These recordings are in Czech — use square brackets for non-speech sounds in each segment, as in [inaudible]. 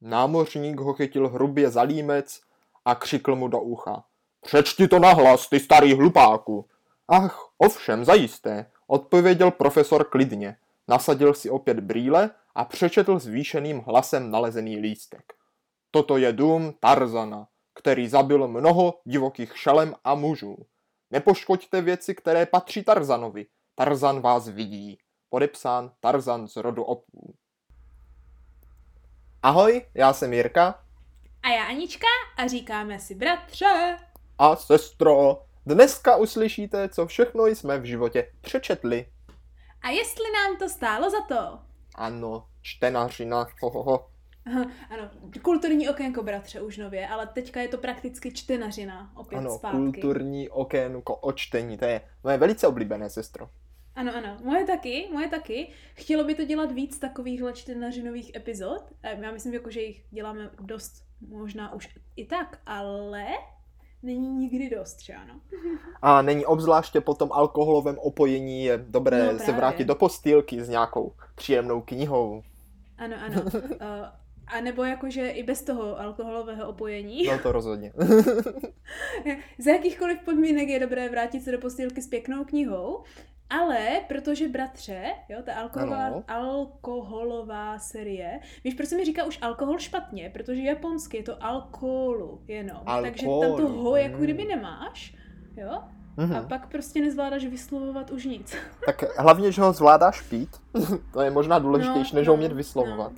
Námořník ho chytil hrubě za límec a křikl mu do ucha. Přečti to nahlas, ty starý hlupáku. Ach, ovšem, zajisté, odpověděl profesor klidně. Nasadil si opět brýle a přečetl zvýšeným hlasem nalezený lístek. Toto je dům Tarzana, který zabil mnoho divokých šelem a mužů. Nepoškoďte věci, které patří Tarzanovi. Tarzan vás vidí. Podepsán Tarzan z rodu opů. Ahoj, já jsem Jirka. A já Anička a říkáme si bratře. A sestro, dneska uslyšíte, co všechno jsme v životě přečetli. A jestli nám to stálo za to? Ano, čtenařina, hohoho. ano, kulturní okénko, bratře, už nově, ale teďka je to prakticky čtenařina opět ano, zpátky. kulturní okénko o čtení, to je moje velice oblíbené, sestro. Ano, ano, moje taky, moje taky. Chtělo by to dělat víc takovýchhle čtenařinových epizod. Já myslím, jako, že jich děláme dost, možná už i tak, ale není nikdy dost, že ano? [laughs] A není obzvláště po tom alkoholovém opojení je dobré no, se vrátit do postýlky s nějakou příjemnou knihou. Ano, ano. Uh, [laughs] a nebo jakože i bez toho alkoholového opojení. No to rozhodně. [laughs] Za jakýchkoliv podmínek je dobré vrátit se do postýlky s pěknou knihou, ale protože bratře, jo, ta alkoholová, alkoholová série, víš, proč se mi říká už alkohol špatně, protože japonsky je to alkoholu jenom, Alkohol. takže tam to ho jako kdyby mm. nemáš, jo, Mm-hmm. A pak prostě nezvládáš vyslovovat už nic. [laughs] Tak hlavně, že ho zvládáš pít, [laughs] to je možná důležitější, no, než no, ho umět vyslovovat.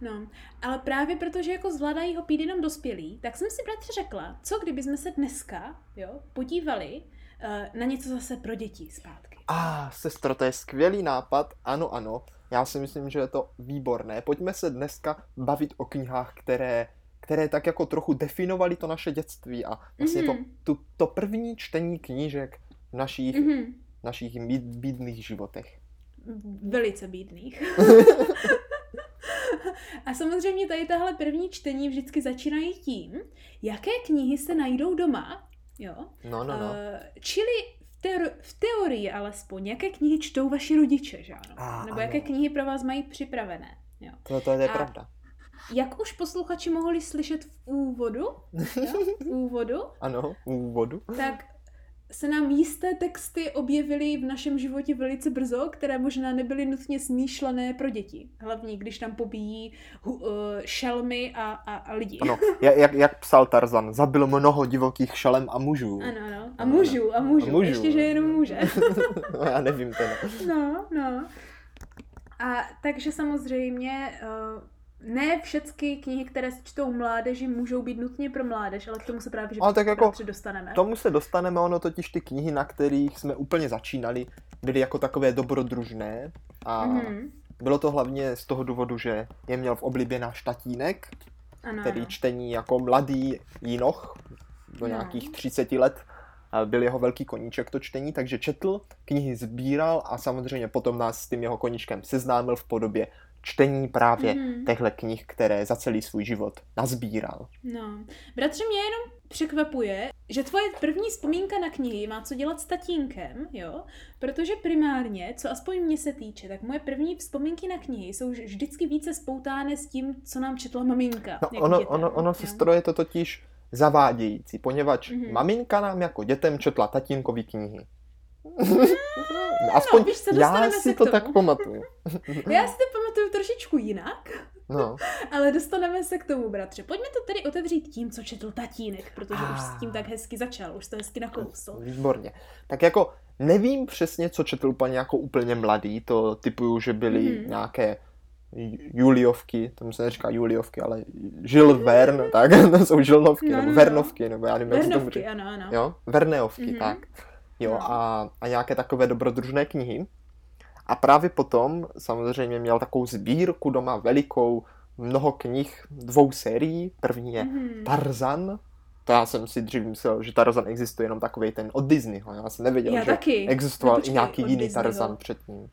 No. no, ale právě protože jako zvládají ho pít jenom dospělí, tak jsem si bratře řekla, co kdyby jsme se dneska, jo, podívali uh, na něco zase pro děti zpátky. A ah, sestro, to je skvělý nápad, ano, ano. Já si myslím, že je to výborné. Pojďme se dneska bavit o knihách, které, které tak jako trochu definovaly to naše dětství a vlastně mm-hmm. to, mhm. tu, to první čtení knížek v našich, mm-hmm. našich bídných životech. Velice bídných. [laughs] A samozřejmě tady tahle první čtení vždycky začínají tím, jaké knihy se najdou doma, jo? No, no, no. Uh, čili teori- v teorii alespoň, jaké knihy čtou vaši rodiče, že ano? A, Nebo ano. jaké knihy pro vás mají připravené. Jo. To, to je A pravda. Jak už posluchači mohli slyšet v úvodu, jo, v [laughs] úvodu, ano, v úvodu, tak se nám jisté texty objevily v našem životě velice brzo, které možná nebyly nutně smýšlené pro děti. Hlavně, když tam pobíjí uh, šelmy a, a, a lidi. Ano, jak, jak psal Tarzan, zabil mnoho divokých šelem a mužů. Ano, ano. A mužů, a mužů. A mužů. Ještě, že jenom muže. [laughs] no, já nevím teda. No, no. A takže samozřejmě uh, ne všechny knihy, které se čtou mládeži, můžou být nutně pro mládež, ale k tomu se právě že ale tak jako dostaneme. K tomu se dostaneme, ono totiž ty knihy, na kterých jsme úplně začínali, byly jako takové dobrodružné a mm-hmm. bylo to hlavně z toho důvodu, že je měl v oblibě náš tatínek, ano, který ano. čtení jako mladý jinoch do no. nějakých 30 let byl jeho velký koníček to čtení, takže četl, knihy sbíral a samozřejmě potom nás s tím jeho koníčkem seznámil v podobě čtení právě mm-hmm. těchto knih, které za celý svůj život nazbíral. No, bratře, mě jenom překvapuje, že tvoje první vzpomínka na knihy má co dělat s tatínkem, jo? Protože primárně, co aspoň mě se týče, tak moje první vzpomínky na knihy jsou vždycky více spoutány s tím, co nám četla maminka. No, ono, dětem, ono, ono se stroje to totiž zavádějící, poněvadž mm-hmm. maminka nám jako dětem četla tatínkový knihy. [laughs] Aspoň no, víš, co, já si to tak pamatuju. [laughs] já si to pamatuju trošičku jinak, no. [laughs] ale dostaneme se k tomu, bratře. Pojďme to tedy otevřít tím, co četl tatínek, protože ah. už s tím tak hezky začal, už to hezky nakousl. Výborně. Tak jako nevím přesně, co četl úplně jako úplně mladý, to typuju, že byly mm. nějaké Juliovky, tomu se neříká Juliovky, ale Žil Vern, tak, to jsou Žilnovky, no, nebo no, Vernovky, nebo já nevím, jak se tomu ano, ano. Jo, Verneovky, mm-hmm. tak jo, no. a, a nějaké takové dobrodružné knihy. A právě potom samozřejmě měl takovou sbírku doma velikou, mnoho knih, dvou sérií. První je mm-hmm. Tarzan, to já jsem si dřív myslel, že Tarzan existuje jenom takový ten od Disneyho. Já jsem nevěděl, já že taky. existoval no, i nějaký jiný Disneyho. Tarzan předtím.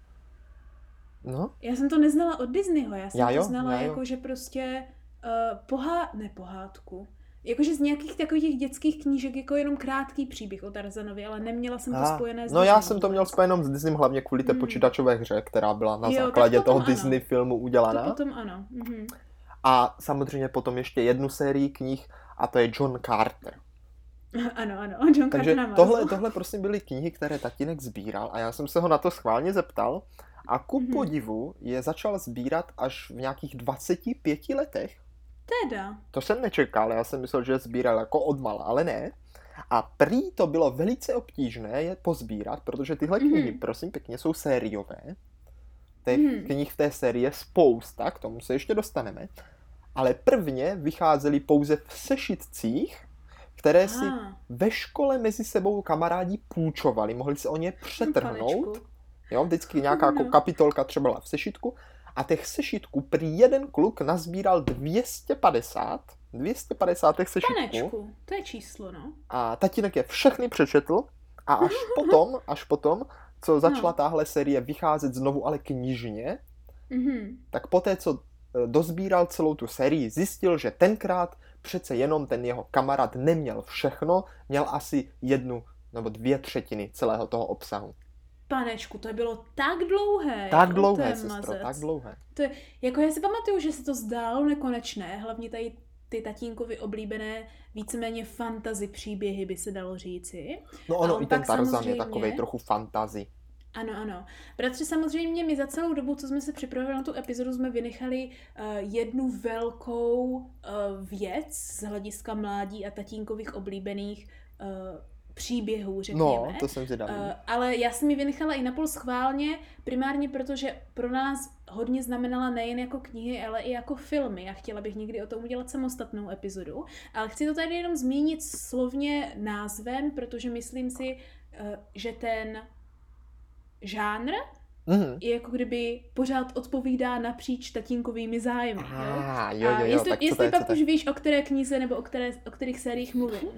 No? Já jsem to neznala od Disneyho, já jsem já jo, to znala já jako, že prostě uh, pohá... ne pohádku. Jakože z nějakých takových těch dětských knížek jako jenom krátký příběh o Tarzanovi, ale neměla jsem to ah, spojené s No já jsem to měl spojené s Disney hlavně kvůli té mm. počítačové hře, která byla na jo, základě toho ano. Disney filmu udělaná. To potom ano. Mm-hmm. A samozřejmě potom ještě jednu sérii knih a to je John Carter. [laughs] Ano, ano, John Takže Carter tohle, tohle prosím byly knihy, které tatínek sbíral a já jsem se ho na to schválně zeptal a ku Mhm. podivu je začal sbírat až v nějakých 25 letech. Teda. To jsem nečekal, já jsem myslel, že je sbíral jako odmala, ale ne. A prý to bylo velice obtížné je pozbírat, protože tyhle Mhm. knihy, prosím pěkně, jsou sériové. Těch Mhm. knih v té sérii je spousta, k tomu se ještě dostaneme. Ale prvně vycházely pouze v sešitcích, které si Aha, ve škole mezi sebou kamarádi půjčovali, mohli se o ně přetrhnout. panečku. Jo, vždycky nějaká No. no. kapitolka třeba byla v sešitku a těch sešítků prý jeden kluk nazbíral 250, 250 těch sešítků Panečku, to je číslo, no. a tatínek je všechny přečetl a až [laughs] potom, až potom, co začala No. táhle série vycházet znovu ale knižně, Mhm. tak poté, co e, dozbíral celou tu sérii, zjistil, že tenkrát přece jenom ten jeho kamarád neměl všechno, měl asi jednu nebo dvě třetiny celého toho obsahu. Panečku, to bylo tak dlouhé. Tak jako dlouhé, ten sestro, mazec. tak dlouhé. To je, jako já si pamatuju, že se to zdálo nekonečné, hlavně tady ty tatínkovi oblíbené víceméně fantasy příběhy, by se dalo říci. No ono, on i ten Tarzan je samozřejmě- takový trochu fantazy. Ano, ano. Bratře, samozřejmě my za celou dobu, co jsme se připravili na tu epizodu, jsme vynechali uh, jednu velkou uh, věc z hlediska mládí a tatínkových oblíbených uh, příběhů, řekněme. No, to jsem zvědavý. Uh, ale já jsem ji vynechala i napol schválně, primárně protože pro nás hodně znamenala nejen jako knihy, ale i jako filmy. Já chtěla bych někdy o tom udělat samostatnou epizodu, ale chci to tady jenom zmínit slovně názvem, protože myslím si, uh, že ten žánr Mhm. je jako kdyby pořád odpovídá napříč tatínkovými zájmy. Ah, jo, jo, A jo, jestli, tak jestli je, pak už je? víš, o které knize nebo o, které, o kterých sériích mluvím.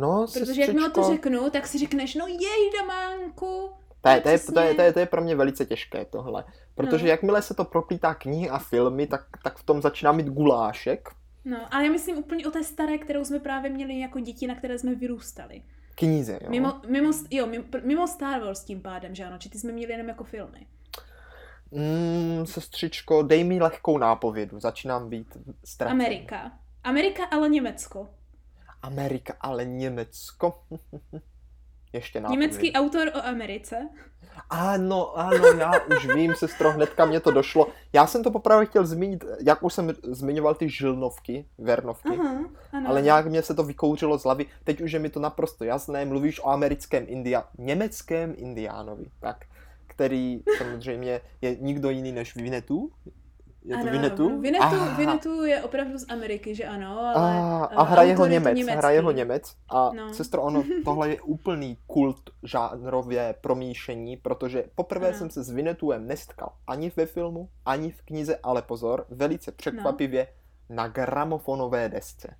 No, Protože jakmile to řeknu, tak si řekneš, no jej, Damánku, to je, to, je, to, je, to, je, to je pro mě velice těžké tohle. Protože No. jakmile se to proplítá knihy a filmy, tak, tak v tom začíná mít gulášek. No, ale já myslím úplně o té staré, kterou jsme právě měli jako děti, na které jsme vyrůstali. Knize, jo. Mimo, mimo, jo, mimo, mimo Star Wars tím pádem, že ano, či ty jsme měli jenom jako filmy. Mm, sestřičko, dej mi lehkou nápovědu, začínám být ztracený. Amerika. Amerika, ale Německo. Amerika, ale Německo. [laughs] Ještě nápovědu. Německý autor o Americe. Ano, ano, já už vím, sestro, hnedka mě to došlo. Já jsem to poprvé chtěl zmínit, jak už jsem zmiňoval ty žilnovky, vernovky, Aha, ano. ale nějak mě se to vykouřilo z hlavy. Teď už je mi to naprosto jasné, mluvíš o americkém India, německém indiánovi, tak, který samozřejmě je nikdo jiný než Vinetu. Je to ano, Vinetu? Vinetu, Ah. Vinetu je opravdu z Ameriky, že ano, ale... A, eh, a hraje ho to Němec, německý. hraje ho Němec. A No. sestro, ono, [laughs] tohle je úplný kult žánrově promíšení, protože poprvé Ano. jsem se s Vinetuem nestkal ani ve filmu, ani v knize, ale pozor, velice překvapivě na gramofonové desce.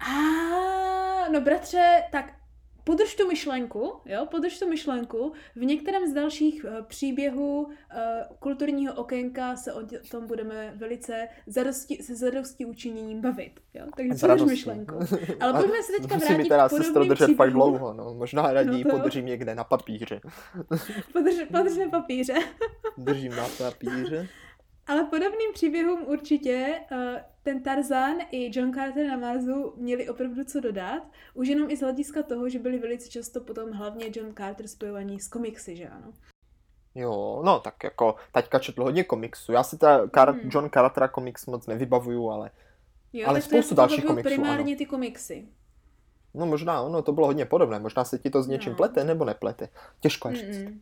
A, no bratře, tak podrž tu myšlenku, jo, podrž tu myšlenku. V některém z dalších uh, příběhů uh, kulturního okénka se o tom budeme velice zadosti, se zadosti učiněním bavit, jo. Takže podrž myšlenku. [laughs] Ale pojďme se teďka vrátit mi teda k podobným držet fakt dlouho, no. Možná raději No to podržím někde na papíře. [laughs] Podrž, podrž na papíře. Držím na papíře. [laughs] Ale podobným příběhům určitě uh, ten Tarzan i John Carter na Marsu měli opravdu co dodat. Už jenom i z hlediska toho, že byli velice často potom hlavně John Carter spojovaní s komiksy, že ano. Jo, no tak jako taťka četl hodně komiksů. Já si ta Car- Hmm. John Cartera komiks moc nevybavuju, ale Jo, Ale spoustu dalších komiksů, primárně ty komiksy. no možná, ono to bylo hodně podobné. Možná se ti to s něčím No. plete nebo neplete. Těžko je říct. Mm-mm.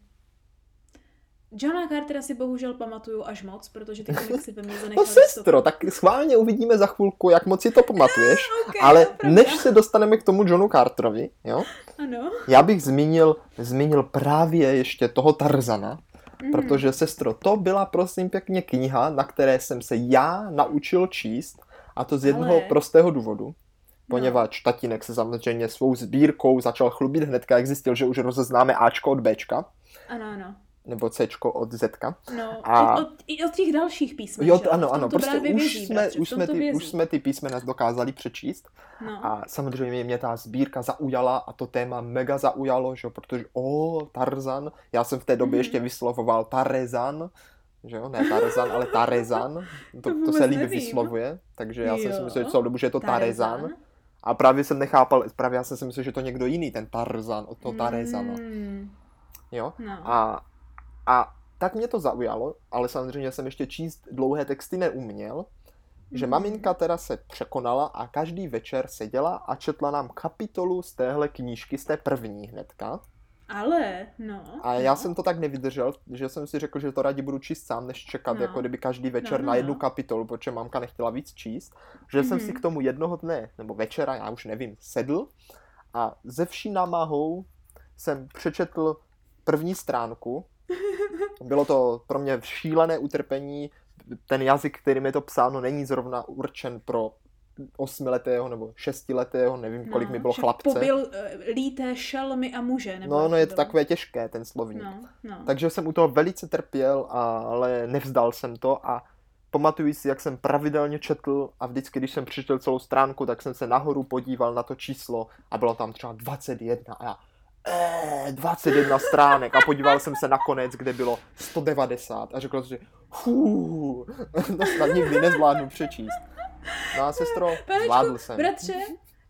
Johna Cartera si bohužel pamatuju až moc, protože ty komiksy ve mě No [laughs] zanechaly sestro, tak schválně uvidíme za chvilku, jak moc si to pamatuješ, [laughs] Okay, ale než se dostaneme k tomu Johnu Carterovi, jo, Ano. já bych zmínil, zmínil právě ještě toho Tarzana, Mhm. protože sestro, to byla prosím pěkně kniha, na které jsem se já naučil číst, a to z jednoho Ale- prostého důvodu, poněvadž tatínek se samozřejmě svou sbírkou začal chlubit hnedka, jak zjistil, že už rozeznáme Ačko od Bčka, Ano, ano. Nebo Cčko od Zka. No, A- od, od, i od těch dalších písmen, Jo, že? ano, ano, to prostě už vězí, jsme, bratře, už, jsme to ty, vězí. už jsme ty písmena dokázali přečíst No. a samozřejmě mě ta sbírka zaujala a to téma mega zaujalo, že? jo, protože o, Tarzan, já jsem v té době Mhm. ještě vyslovoval Tarezan, že jo? Ne Tarzan, ale Tarezan. [laughs] To, to se líbí nevím. vyslovuje, takže já jsem si Jo. myslel že celou dobu, že je to Tarezan. Tarzan. A právě jsem nechápal, právě já jsem si myslel, že to někdo jiný, ten Tarzan od toho Tarezana. Mm, Jo? no. A, a tak mě to zaujalo, ale samozřejmě jsem ještě číst dlouhé texty neuměl, že Mhm. maminka teda se překonala a každý večer seděla a četla nám kapitolu z téhle knížky, z té první hnedka. Ale, no. A já no. jsem to tak nevydržel, že jsem si řekl, že to raději budu číst sám, než čekat No. jako kdyby každý večer No, na no, jednu no. kapitolu, protože mamka nechtěla víc číst. Že jsem si Mhm. k tomu jednoho dne, nebo večera, já už nevím, sedl a ze vší námahou jsem přečetl první stránku. Bylo to pro mě šílené utrpení. Ten jazyk, kterým je to psáno, není zrovna určen pro osmiletého nebo šestiletého, nevím, kolik mi bylo No, chlapce. Pobyl uh, líté šelmy a muže, nebo No, no, je to bylo? takové těžké, ten slovník. No, no. Takže jsem u toho velice trpěl, ale nevzdal jsem to a pamatuju si, jak jsem pravidelně četl a vždycky, když jsem přečetl celou stránku, tak jsem se nahoru podíval na to číslo a bylo tam třeba 21 a já eh, 21 stránek a podíval jsem se na konec, kde bylo 190 a řekl jsem si, fů, to snad nikdy nezvládnu přečíst. No a sestro, Panečku, zvládl jsem. Bratře,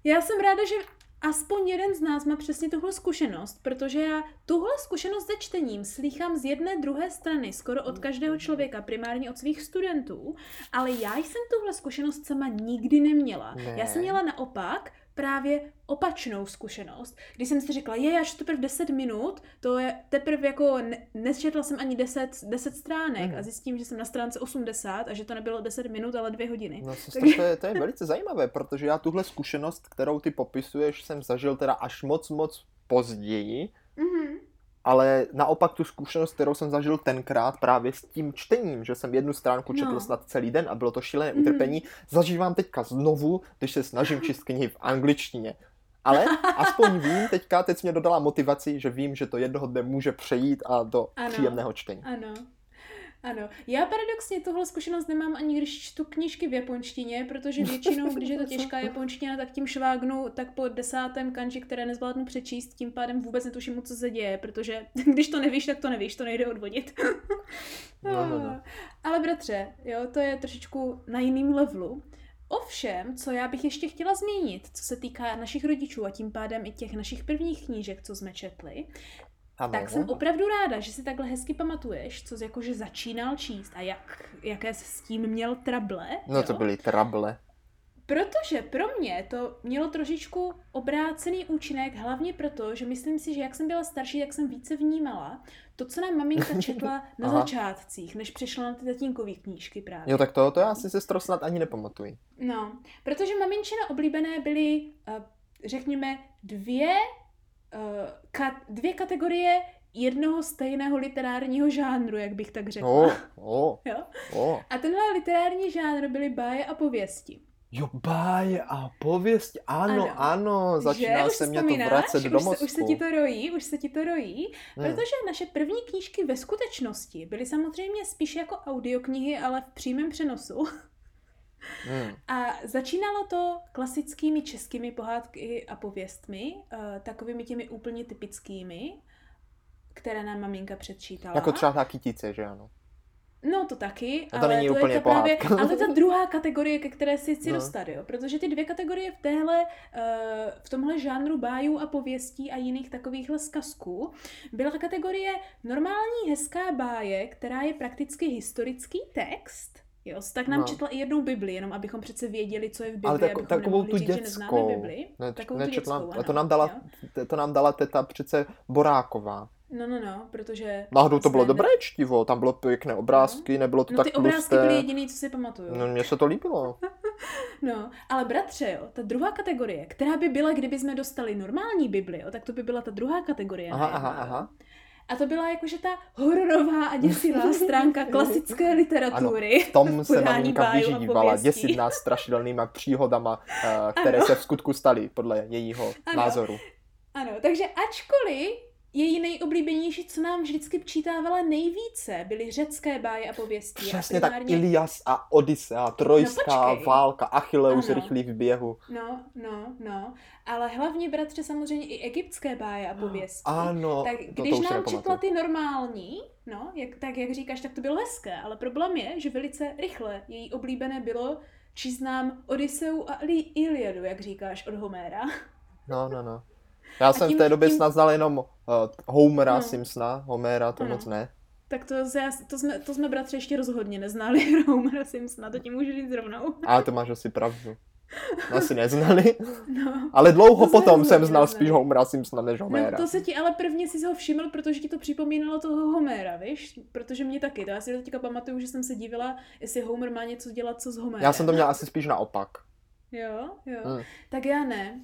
já jsem ráda, že aspoň jeden z nás má přesně tuhle zkušenost, protože já tuhle zkušenost se čtením slýchám z jedné druhé strany, skoro od každého člověka, primárně od svých studentů, ale já jsem tuhle zkušenost sama nikdy neměla. Ne. Já jsem měla naopak právě opačnou zkušenost, kdy jsem si řekla, je, až teprve 10 minut, to je teprve jako, ne, nečetla jsem ani 10, 10 stránek Mhm. a zjistím, že jsem na stránce 80 a že to nebylo 10 minut, ale 2 hodiny. No, sestro, to, je, to je velice zajímavé, protože já tuhle zkušenost, kterou ty popisuješ, jsem zažil teda až moc, moc později, Mhm. Ale naopak tu zkušenost, kterou jsem zažil tenkrát právě s tím čtením, že jsem jednu stránku četl No. snad celý den a bylo to šílené Mhm. utrpení, zažívám teďka znovu, když se snažím číst knihy v angličtině. Ale [laughs] aspoň vím teďka, teď mě dodala motivaci, že vím, že to jednoho dne může přejít a do Ano. příjemného čtení. Ano. Ano. Já paradoxně tuhle zkušenost nemám ani když čtu knížky v japonštině, protože [laughs] většinou, když je to těžká japonština, tak tím švágnu tak po desátém kanji, které nezvládnu přečíst, tím pádem vůbec netuším, co se děje, protože [laughs] když to nevíš, tak to nevíš, to nejde odvodit. [laughs] No, no, no. Ale bratře, jo, to je trošičku na jiným levelu. Ovšem, co já bych ještě chtěla zmínit, co se týká našich rodičů a tím pádem i těch našich prvních knížek, co jsme četli, Ano. tak jsem opravdu ráda, že si takhle hezky pamatuješ, co jsi jakože začínal číst a jak, jaké jsi s tím měl trable. No to jo? byly trable. Protože pro mě to mělo trošičku obrácený účinek, hlavně proto, že myslím si, že jak jsem byla starší, jak jsem více vnímala to, co nám maminka [laughs] četla na začátcích, než přešla na ty tatínkový knížky právě. Jo, tak to, to já si sestro snad ani nepamatuji. No, protože maminčina oblíbené byly, uh, řekněme, dvě, ka- dvě kategorie jednoho stejného literárního žánru, jak bych tak řekla. O, o, [laughs] Jo? o. A tenhle literární žánr byly báje a pověsti. Jo, báje a pověst, ano, Ano. ano, začíná Že? Se mě to vracet do už se, mozku. už se ti to rojí, už se ti to rojí, Hmm. protože naše první knížky ve skutečnosti byly samozřejmě spíš jako audioknihy, ale v přímém přenosu. [laughs] Hmm. A začínalo to klasickými českými pohádky a pověstmi, uh, takovými těmi úplně typickými, které nám maminka předčítala. Jako třeba ta kytice, že ano. No to taky, No to ale není to úplně je ta právě, ale to je ta druhá kategorie, ke které si chci No. dostat, jo. Protože ty dvě kategorie v téhle, uh, v tomhle žánru bájů a pověstí a jiných takovýchhle zkazků byla kategorie normální hezká báje, která je prakticky historický text, Jo, tak nám No. četla i jednou Bibli, jenom abychom přece věděli, co je v Bibli, Ale tak, takovou tu říct, dětskou. Bibli. Ne, Takovou tu nečetla, dětskou, a to ano, nám, dala, jo. to nám dala teta přece Boráková. No, no, no, protože... Náhodou to bylo jsme- dobré čtivo, tam bylo pěkné obrázky, nebylo to No tak ty obrázky tlusté. byly jediný, co si pamatuju. No mně se to líbilo. [laughs] No, ale bratře, jo, ta druhá kategorie, která by byla, kdyby jsme dostali normální Bibli, jo, tak to by byla ta druhá kategorie. Aha, ne aha, jo. A to byla jakože ta hororová a děsivá [laughs] stránka klasické literatury. V tom se maminka vyžívala, děsit nás strašidelnýma příhodama, eh, [laughs] které Ano. se v skutku staly, podle jejího Ano. názoru. Ano, takže ačkoliv její nejoblíbenější, co nám vždycky čítávala nejvíce, byly řecké báje a pověsti. Přesně a primárně... tak Ilias a Odisea, trojská no, válka, Achilleus rychlý v běhu. No, no, no. Ale hlavně, bratře, samozřejmě i egyptské báje a pověsti. Ano, Tak když to, to nám četla ty normální, no, jak, tak jak říkáš, tak to bylo hezké, ale problém je, že velice rychle její oblíbené bylo číst nám Odiseu a Iliadu, jak říkáš, od Homéra. No, no, no. Já jsem tím, v té době tím... snad znal jenom uh, Homera no. Simpsona, Homera to no. moc ne. Tak to, to, jsme, to jsme bratři ještě rozhodně neznali, [laughs] Homera Simpsona, to ti můžu říct rovnou. A to máš asi pravdu. Asi neznali. No, ale dlouho potom jsem znal neznali. spíš Homera Simpsona než Homera. No, to se ti ale prvně si ho všiml, protože ti to připomínalo toho Homera, víš? Protože mě taky. To já si teďka pamatuju, že jsem se divila, jestli Homer má něco dělat co s Homerem. Já jsem to měla asi spíš naopak. Jo, jo. Hmm. Tak já ne.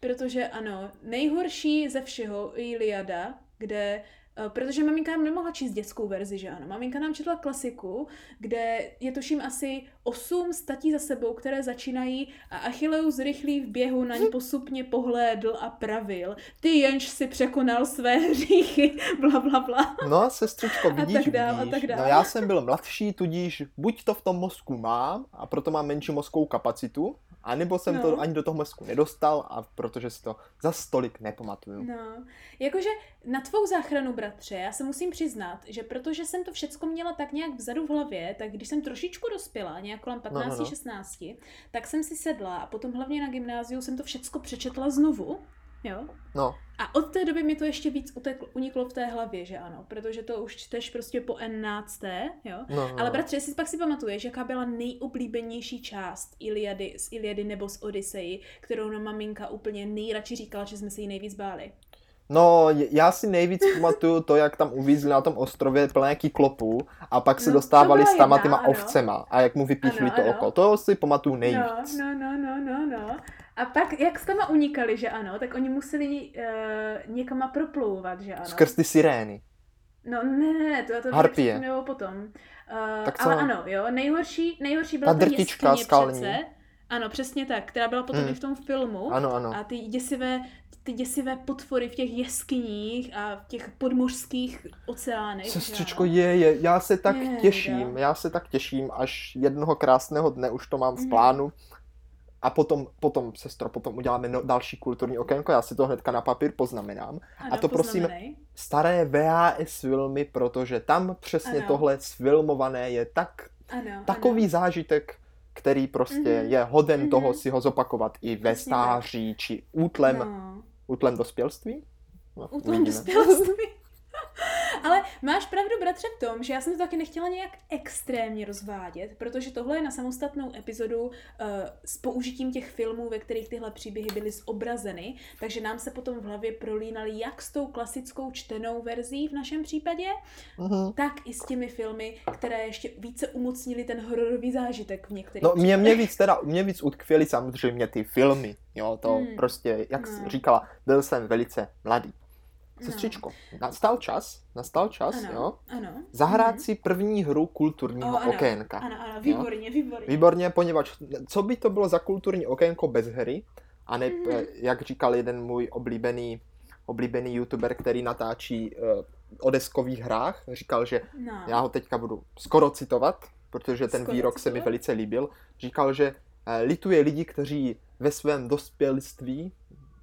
Protože ano, nejhorší ze všeho Iliada, kde Eh, protože maminka nám nemohla číst dětskou verzi, že ano. Maminka nám četla klasiku, kde je tuším asi osm statí za sebou, které začínají a Achilleus rychlý v běhu na ně postupně pohlédl a pravil. Ty jenž si překonal své [laughs] hříchy, bla, bla, bla. No, sestřičko, vidíš, a tak dál, vidíš. A tak dál. No, já jsem byl mladší, tudíž buď to v tom mozku mám, a proto mám menší mozkovou kapacitu, a nebo jsem no. to ani do toho mozku nedostal, a protože si to za stolik nepamatuju. No, jakože na tvou záchranu, bratře, já se musím přiznat, že protože jsem to všecko měla tak nějak vzadu v hlavě, tak když jsem trošičku dospěla, nějak kolem 15-16, no, no, no. tak jsem si sedla a potom hlavně na gymnáziu jsem to všecko přečetla znovu Jo? No. A od té doby mi to ještě víc uteklo, uniklo v té hlavě, že ano, protože to už čteš prostě po N jo? No, no. Ale bratře, jestli pak si pamatuješ, jaká byla nejoblíbenější část Iliady, z Iliady nebo z Odyseji, kterou na maminka úplně nejradši říkala, že jsme se jí nejvíc báli? No, já si nejvíc pamatuju to, jak tam uvízli na tom ostrově plné klopů a pak se no, dostávali s tama těma ovcema a jak mu vypíchli ano, to ano. oko. To si pamatuju nejvíc. No, no, no, no, no, no. A pak, jak s tama unikali, že ano, tak oni museli uh, někam proplouvat, že ano. Skrz ty sirény. No ne, ne, ne, to, to Harpie. bylo potom. Uh, tak ale ano, jo, nejhorší, nejhorší byla ta drtička skalní. Přece. Ano, přesně tak, která byla potom hmm. i v tom filmu. Ano, ano. A ty děsivé, ty děsivé potvory v těch jeskyních a v těch podmořských oceánech. Sestřičko, je, je, já se tak je, těším, jo. já se tak těším, až jednoho krásného dne už to mám v mhm. plánu, a potom, potom sestro, potom uděláme no, další kulturní okénko, já si to hnedka na papír poznamenám. Ano, a to prosím staré VHS filmy, protože tam přesně ano. tohle sfilmované je tak, ano, takový ano. zážitek, který prostě mm-hmm. je hoden mm-hmm. toho si ho zopakovat i ve stáří, či útlem, no. útlem dospělství. No, útlem dospělství. Ale máš pravdu, bratře, v tom, že já jsem to taky nechtěla nějak extrémně rozvádět, protože tohle je na samostatnou epizodu uh, s použitím těch filmů, ve kterých tyhle příběhy byly zobrazeny, takže nám se potom v hlavě prolínaly jak s tou klasickou čtenou verzí v našem případě, uh-huh. tak i s těmi filmy, které ještě více umocnili ten hororový zážitek v některých No mě, mě víc teda, mě víc utkvěly samozřejmě ty filmy, jo, to hmm. prostě, jak no. říkala, byl jsem velice mladý. Sestřičko, no. nastal čas, nastal čas, ano, jo? Ano. Zahrát mm. si první hru kulturního oh, ano, okénka. Ano, ano, výborně, jo? výborně. Výborně, poněvadž co by to bylo za kulturní okénko bez hry? A ne, mm. jak říkal jeden můj oblíbený, oblíbený youtuber, který natáčí uh, o deskových hrách, říkal, že no. já ho teďka budu skoro citovat, protože ten skoro výrok citovat? se mi velice líbil. Říkal, že uh, lituje lidi, kteří ve svém dospělství,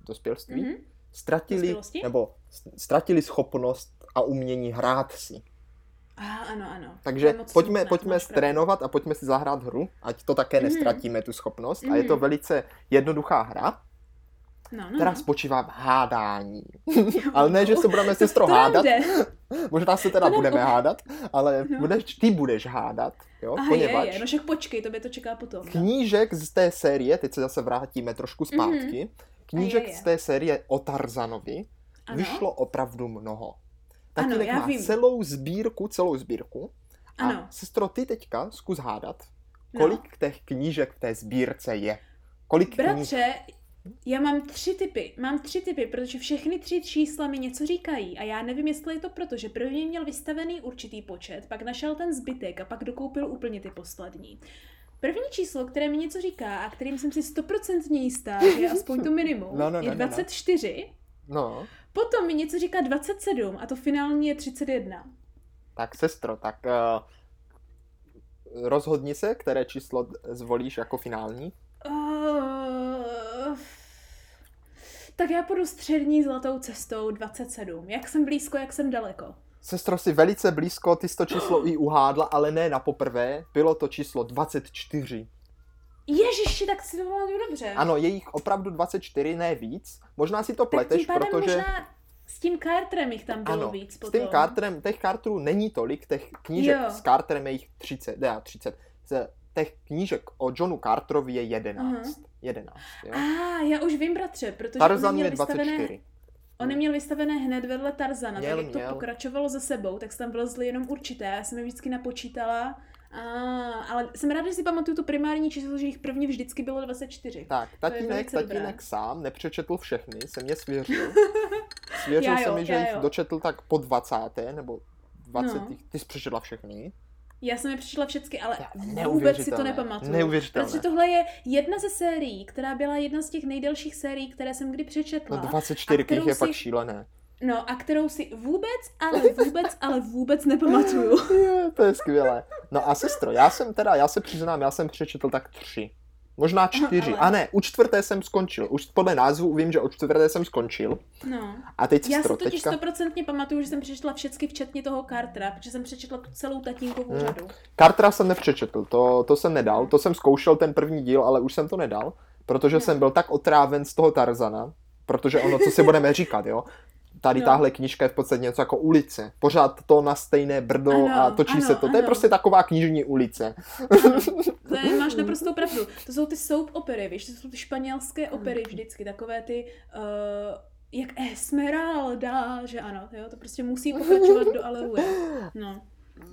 dospělství, mm-hmm ztratili, nebo ztratili schopnost a umění hrát si. Ah, ano, ano. Takže pojďme, smutné, pojďme trénovat a pojďme si zahrát hru, ať to také mm-hmm. nestratíme, tu schopnost. Mm-hmm. A je to mhm. velice jednoduchá hra, no, no, která no. spočívá v hádání. ale ne, že se budeme se hádat. [laughs] Možná se teda budeme hádat, ale no. budeš, ty budeš hádat. Jo, Aha, poněvadž je, je. No však počkej, to by to čeká potom. No. Knížek z té série, teď se zase vrátíme trošku zpátky, mm-hmm knížek z té série o Tarzanovi ano? vyšlo opravdu mnoho. Tatínek ano, má vím. celou sbírku, celou sbírku. Ano. A sestro, ty teďka zkus hádat, no. kolik no. těch knížek v té sbírce je. Kolik Bratře, knížek... já mám tři typy. Mám tři typy, protože všechny tři čísla mi něco říkají. A já nevím, jestli je to proto, že první měl vystavený určitý počet, pak našel ten zbytek a pak dokoupil úplně ty poslední. První číslo, které mi něco říká a kterým jsem si stoprocentně jistá, je aspoň to minimum, [laughs] no, no, no, je 24. No. Potom mi něco říká 27 a to finální je 31. Tak sestro, tak uh, rozhodni se, které číslo zvolíš jako finální. Uh, tak já půjdu střední zlatou cestou 27. Jak jsem blízko, jak jsem daleko. Sestro, si velice blízko, ty jsi to číslo i uhádla, ale ne na poprvé. Bylo to číslo 24. Ježiši, tak si to pamatuju dobře. Ano, je jich opravdu 24, ne víc. Možná si to pleteš, tak protože... Možná s tím Carterem jich tam bylo ano, víc potom. s tím Carterem, těch Carterů není tolik, těch knížek jo. s Carterem je jich 30, ne, 30. Z těch knížek o Johnu Carterovi je 11. Uh-huh. 11, jo. A ah, já už vím, bratře, protože Tarzan je 24. Vystavené... On je měl vystavené hned vedle Tarzana, měl, tak jak měl. to pokračovalo za sebou, tak se tam vlezly jenom určité. Já jsem je vždycky napočítala Ah, ale jsem ráda, že si pamatuju to primární číslo, že jich prvně vždycky bylo 24. Tak, tatínek, tatínek sám nepřečetl všechny, se mě svěřil. [laughs] Svěřil já se jo, mi, že jich jo. dočetl tak po 20. nebo 20. No. Ty jsi přečetla všechny? Já jsem je přečetla všechny, ale vůbec si to nepamatuju. Neuvěřitelné. Protože tohle je jedna ze sérií, která byla jedna z těch nejdelších sérií, které jsem kdy přečetla. No 24 knih je si... fakt šílené. No a kterou si vůbec, ale vůbec, ale vůbec nepamatuju. [laughs] je, to je skvělé. No a sestro, já jsem teda, já se přiznám, já jsem přečetl tak tři. Možná čtyři. ale... A ne, u čtvrté jsem skončil. Už podle názvu vím, že u čtvrté jsem skončil. No. A teď Já si totiž stoprocentně teďka... pamatuju, že jsem přečetla všechny, včetně toho Cartera, protože jsem přečetla celou tatínkovou hmm. řadu. Cartera jsem nepřečetl, to, to jsem nedal. To jsem zkoušel ten první díl, ale už jsem to nedal, protože no. jsem byl tak otráven z toho Tarzana, protože ono, co si budeme říkat, jo tady no. tahle knížka je v podstatě něco jako ulice. Pořád to na stejné brdo ano, a točí ano, se to. To ano. je prostě taková knižní ulice. Ano. To je, máš naprostou pravdu. To jsou ty soap opery, víš, to jsou ty španělské opery vždycky, takové ty... Uh, jak Esmeralda, že ano, jo, to prostě musí pokračovat do Aleluja. No.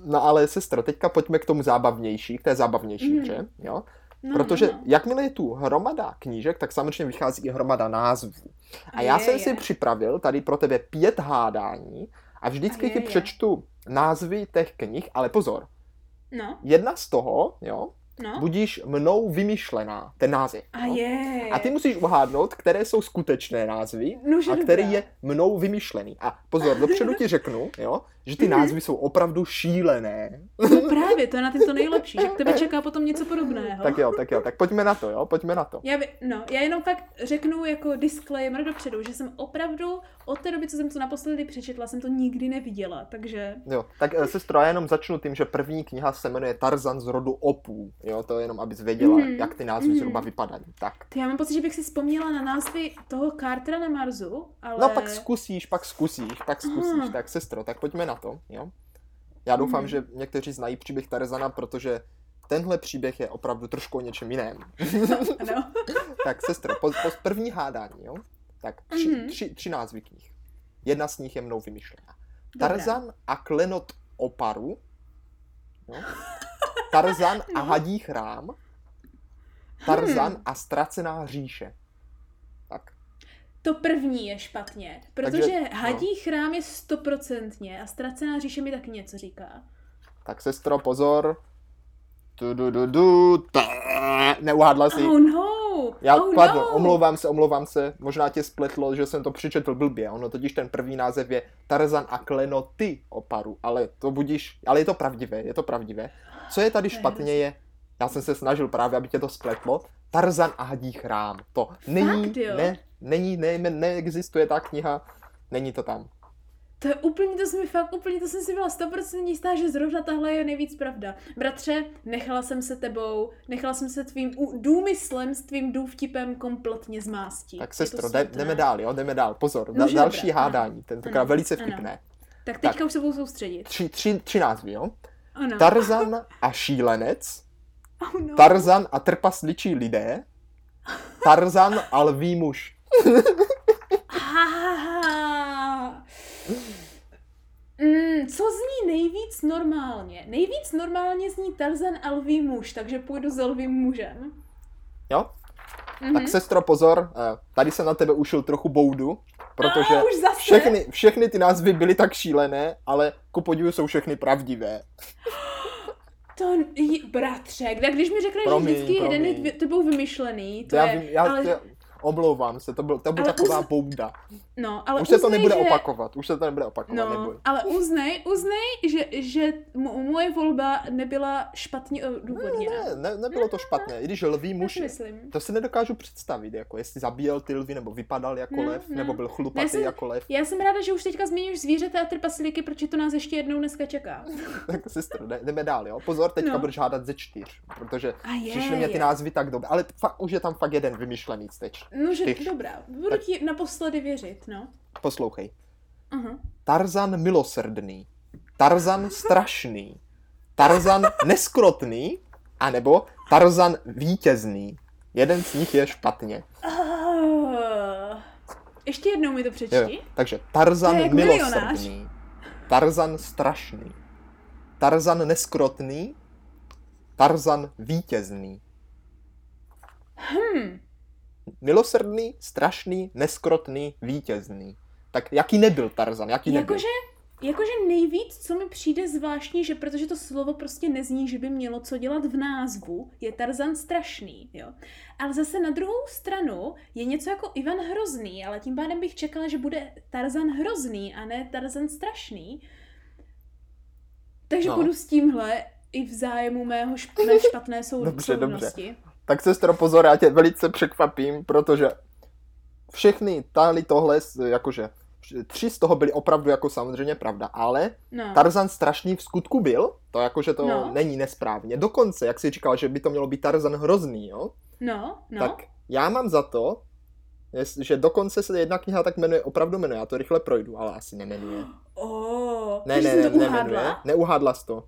No ale sestro, teďka pojďme k tomu zábavnější, k té zábavnější mm. hře, jo. No, Protože no, no. jakmile je tu hromada knížek, tak samozřejmě vychází i hromada názvů. A, a já je, jsem je. si připravil tady pro tebe pět hádání a vždycky a je, ti přečtu názvy těch knih, ale pozor. No. Jedna z toho, jo, no. budíš mnou vymyšlená, ten název. A je. A ty musíš uhádnout, které jsou skutečné názvy no, a který je mnou vymyšlený. A pozor, dopředu ti řeknu, jo, že ty mhm. názvy jsou opravdu šílené. No právě, to je na tím to nejlepší, že k tebe čeká potom něco podobného. Tak jo, tak jo, tak pojďme na to, jo, pojďme na to. Já, by, no, já jenom fakt řeknu jako disclaimer dopředu, že jsem opravdu od té doby, co jsem to naposledy přečetla, jsem to nikdy neviděla, takže... Jo, tak eh, sestro, já jenom začnu tím, že první kniha se jmenuje Tarzan z rodu opů, jo, to jenom, abys věděla, mm, jak ty názvy mm. zhruba vypadají, tak. Já mám pocit, že bych si vzpomněla na názvy toho Cartera na Marsu, ale... No pak zkusíš, pak zkusíš, pak zkusíš, Aha. tak sestro, tak pojďme na to, jo. Já doufám, mm. že někteří znají příběh Tarzana, protože tenhle příběh je opravdu trošku o něčem jiném. [laughs] No. [laughs] tak sestro, po, po první hádání, jo? Tak tři, mm-hmm. tři, tři názvy knih. Jedna z nich je mnou vymyšlená. Tarzan a klenot oparu. Jo? [laughs] Tarzan no. a hadí chrám. Tarzan hmm. a ztracená říše. To první je špatně, protože Takže, hadí no. chrám je stoprocentně a ztracená říše mi taky něco říká. Tak sestro, pozor. Tu, du, du, du, ta, neuhádla si. Oh no. Já, oh pardon, no. omlouvám se, omlouvám se, možná tě spletlo, že jsem to přečetl blbě, ono totiž ten první název je Tarzan a klenoty oparu, ale to budíš, ale je to pravdivé, je to pravdivé. Co je tady špatně je, já jsem se snažil právě, aby tě to spletlo, Tarzan a hadí chrám. To není, Fakt, ne, není, ne, neexistuje ta kniha, není to tam. To je úplně, to jsem mi fakt úplně, to jsem si byla 100% jistá, že zrovna tahle je nejvíc pravda. Bratře, nechala jsem se tebou, nechala jsem se tvým důmyslem, s tvým důvtipem kompletně zmástí. Tak sestro, jde, jdeme dál, jo, jdeme dál, pozor, no, další dobré, hádání, tentokrát velice vtipné. Ano. Tak teďka tak, už se budu soustředit. Tři, tři, tři názvy, jo? Ano. Tarzan a šílenec, [laughs] oh no. Tarzan a trpasličí lidé, Tarzan a lví muž. [laughs] mm, co zní nejvíc normálně? Nejvíc normálně zní Tarzan a lví muž, takže půjdu za lvým mužem. Jo? Mm-hmm. Tak sestro, pozor, eh, tady se na tebe ušil trochu boudu, protože ah, všechny, všechny ty názvy byly tak šílené, ale ku podivu jsou všechny pravdivé. [gasps] To, j, bratře, když mi řekneš, že vždycky promiň. jeden je tebou vymyšlený, to já je, vím, já, ale... já, Omlouvám se, to, byl, to byla taková uz- bouda. No, ale Už se to uznej, nebude že... opakovat, už se to nebude opakovat, No, neboj. ale uznej, uznej, že, že mo- moje volba nebyla špatně odůvodněna. Ne, ne, nebylo to špatné, i když lví muž, to si nedokážu představit, jako jestli zabíjel ty lvy, nebo vypadal jako No, lev, no. nebo byl chlupatý Ne, jsem- jako lev. Já jsem ráda, že už teďka zmiňuješ zvířata a trpaslíky, protože to nás ještě jednou dneska čeká. [laughs] Tak sestro, jde- jdeme dál, jo. Pozor, teďka No. budeš hádat ze čtyř, protože je, přišly mě ty je. názvy tak dobré, ale fakt, už je tam fakt jeden vymyšlený teď. No, že čtyř. dobrá. Budu Tak- ti naposledy věřit, no. Poslouchej. Aha. Tarzan milosrdný, Tarzan strašný, Tarzan neskrotný, anebo Tarzan vítězný. Jeden z nich je špatně. Ah. Ještě jednou mi to Jo. přečti. Takže To je Tarzan jak milosrdný, Tarzan strašný, Tarzan neskrotný, Tarzan vítězný. Hm. Milosrdný, strašný, neskrotný, vítězný. Tak jaký nebyl Tarzan? Jaký nebyl? Jakože, jakože nejvíc, co mi přijde zvláštní, že protože to slovo prostě nezní, že by mělo co dělat v názvu, je Tarzan strašný, jo. Ale zase na druhou stranu je něco jako Ivan Hrozný, ale tím pádem bych čekala, že bude Tarzan Hrozný a ne Tarzan strašný. Takže No. budu s tímhle i v zájmu mého šp- mé špatné sou- [laughs] Dobře, dobře. Tak sestro, pozor, já tě velice překvapím, protože všechny tady tohle, jakože tři z toho byly opravdu jako samozřejmě pravda, ale No. Tarzan strašný v skutku byl, to jakože to No. není nesprávně. Dokonce, jak jsi říkal, že by to mělo být Tarzan hrozný, jo? No, no. Tak já mám za to, že dokonce se jedna kniha tak jmenuje, opravdu jmenuje, já to rychle projdu, ale asi nemenuje. [gasps] Oh, Ne, ne, ne, to nemenuje, uhádla? neuhádla jsi to. Uh,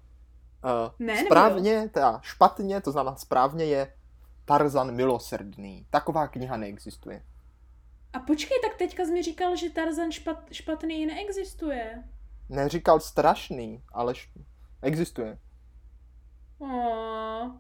Ne, správně, teda špatně, to znamená správně je Tarzan milosrdný. Taková kniha neexistuje. A počkej, tak teďka jsi mi říkal, že Tarzan špat, špatný neexistuje. Neříkal strašný, ale š... existuje. Oh,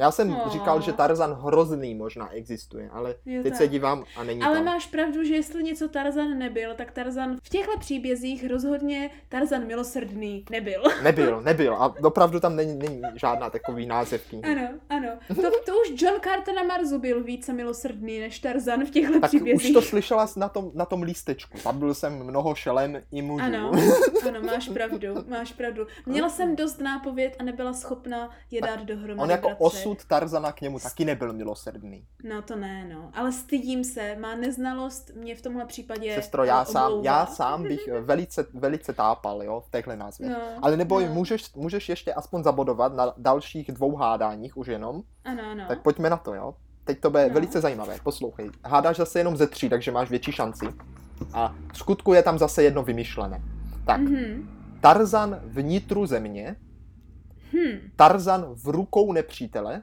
Já jsem No. říkal, že Tarzan hrozný možná existuje, ale je teď tak. se dívám a není Ale tam. máš pravdu, že jestli něco Tarzan nebyl, tak Tarzan v těchto příbězích rozhodně Tarzan milosrdný nebyl. [laughs] Nebyl, nebyl. A opravdu tam není, není žádná takový název knihy. Ano, ano. To, to už John Carter na Marsu byl více milosrdný než Tarzan v těchto Tak příbězích. už to slyšela na tom, na tom lístečku. Zabil jsem mnoho šelem i mužů. Ano, [laughs] ano, máš pravdu, máš pravdu. Měla jsem dost nápověd a nebyla schopna je dát dohromady. On jako. Osud Tarzana k němu taky nebyl milosrdný. No to ne, no. Ale stydím se, má neznalost mě v tomhle případě Sestro, já ale sám, já sám bych velice, velice tápal, jo, v téhle názvě. No, Ale neboj, no. můžeš, můžeš ještě aspoň zabodovat na dalších dvou hádáních už jenom. Ano, ano. Tak pojďme na to, jo. Teď to bude No. velice zajímavé, poslouchej. Hádáš zase jenom ze tří, takže máš větší šanci. A v skutku je tam zase jedno vymyšlené. Tak, Mhm. Tarzan vnitru země, Hm. Tarzan v rukou nepřítele,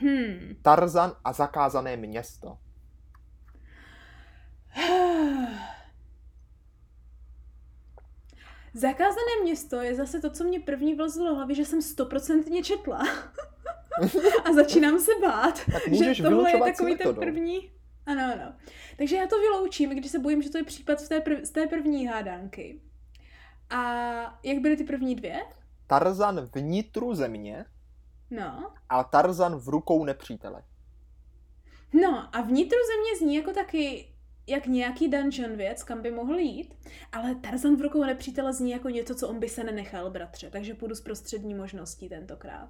Hm. Tarzan a zakázané město. [sighs] Zakázané město je zase to, co mě první vlezlo do hlavy, že jsem stoprocentně četla. [laughs] a začínám se bát, že tohle je takový ten první. Ano, ano. Takže já to vyloučím, když se bojím, že to je případ z té, prv... z té první hádánky. A jak byly ty první dvě? Tarzan vnitru země No. a Tarzan v rukou nepřítele. No a vnitru země zní jako taky jak nějaký dungeon věc, kam by mohl jít, ale Tarzan v rukou nepřítele zní jako něco, co on by se nenechal, bratře, takže půjdu z prostřední možností tentokrát.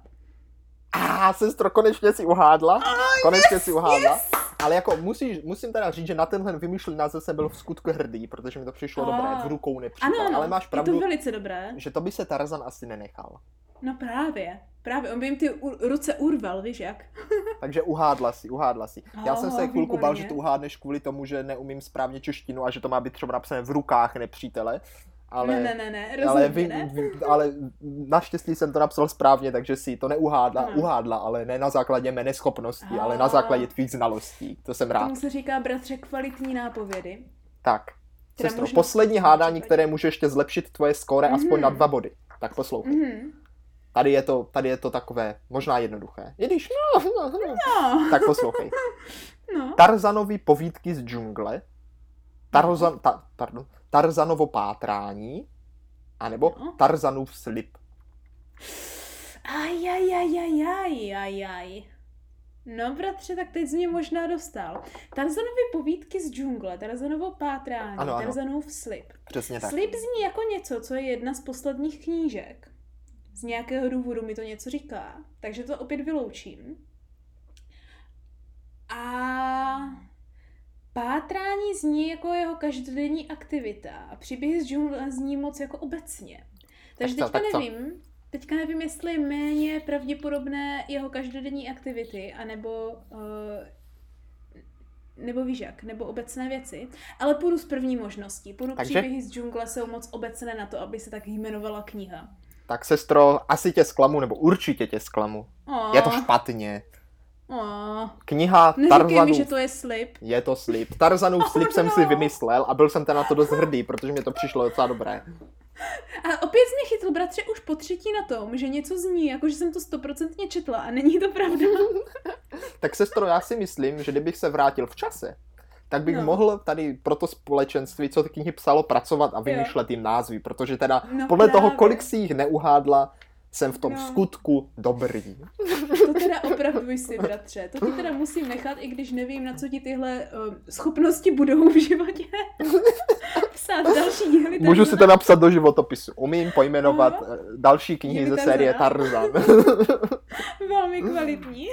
A ah, sestro, konečně si uhádla. konečně si uhádla. Ale jako musíš, musím teda říct, že na tenhle vymýšlený název jsem byl v skutku hrdý, protože mi to přišlo A. dobré, v rukou Ano, nepřítele. ano, Ale máš je to pravdu, velice dobré. že to by se Tarzan asi nenechal. No právě, právě, on by jim ty u- ruce urval, víš jak? [laughs] Takže uhádla si, uhádla si. Já jsem se Oh, chvilku bál, výborně. že to uhádneš kvůli tomu, že neumím správně češtinu a že to má být třeba napsané v rukách nepřítele. Ale, ne, ne, ne, ne, rozhodně ale, vy, ne. vy, ale naštěstí jsem to napsal správně, takže si to neuhádla, Ano. uhádla, ale ne na základě mé neschopnosti, Ah. ale na základě tvých znalostí. To jsem rád. Tomu se říká, bratře, kvalitní nápovědy. Tak, Teda sestro, možnost poslední hádání, které může ještě zlepšit tvoje skóre aspoň Mhm. na dva body. Tak poslouchej. Mhm. Tady je to, tady je to takové možná jednoduché. I když, no, no, no. No, Tak poslouchej. [laughs] no. Tarzanovi povídky z džungle, Tarzan, ta, pardon, Tarzanovo pátrání, anebo No. Tarzanův slib. Aj, aj, aj, aj, aj, aj, aj. No, bratře, tak teď jsi mě možná dostal. Tarzanovy povídky z džungle, Tarzanovo pátrání, ano, ano. Tarzanův slib. Přesně tak. Slib zní jako něco, co je jedna z posledních knížek. Z nějakého důvodu mi to něco říká, takže to opět vyloučím. A pátrání zní jako jeho každodenní aktivita a příběhy z džungle zní moc jako obecně. Takže tak teďka nevím, teďka nevím, jestli je méně pravděpodobné jeho každodenní aktivity, anebo uh, nebo víš jak, nebo obecné věci, ale půjdu z první možností. Půjdu Takže? příběhy z džungle jsou moc obecné na to, aby se tak jmenovala kniha. Tak sestro, asi tě zklamu, nebo určitě tě zklamu. Oh. Je to špatně. Oh. Kniha Tarzanův... mi, že to je slib. Je to slib. Tarzanův slib oh, jsem no. si vymyslel a byl jsem ten na to dost hrdý, protože mi to přišlo docela dobré. A opět jsi mě chytl, bratře, už po třetí na tom, že něco zní, jako že jsem to stoprocentně četla a není to pravda. [laughs] tak sestro, já si myslím, že kdybych se vrátil v čase, tak bych no. mohl tady pro to společenství, co ty knihy psalo, pracovat a vymýšlet jim názvy, protože teda no podle právě. toho, kolik si jich neuhádla, jsem v tom no. skutku dobrý. To teda opravdu jsi, bratře. To ti teda musím nechat, i když nevím, na co ti tyhle uh, schopnosti budou v životě. [laughs] Psát další díly. Můžu si to napsat do životopisu. Umím pojmenovat uh, další knihy ze série Tarzan. [laughs] Velmi kvalitní.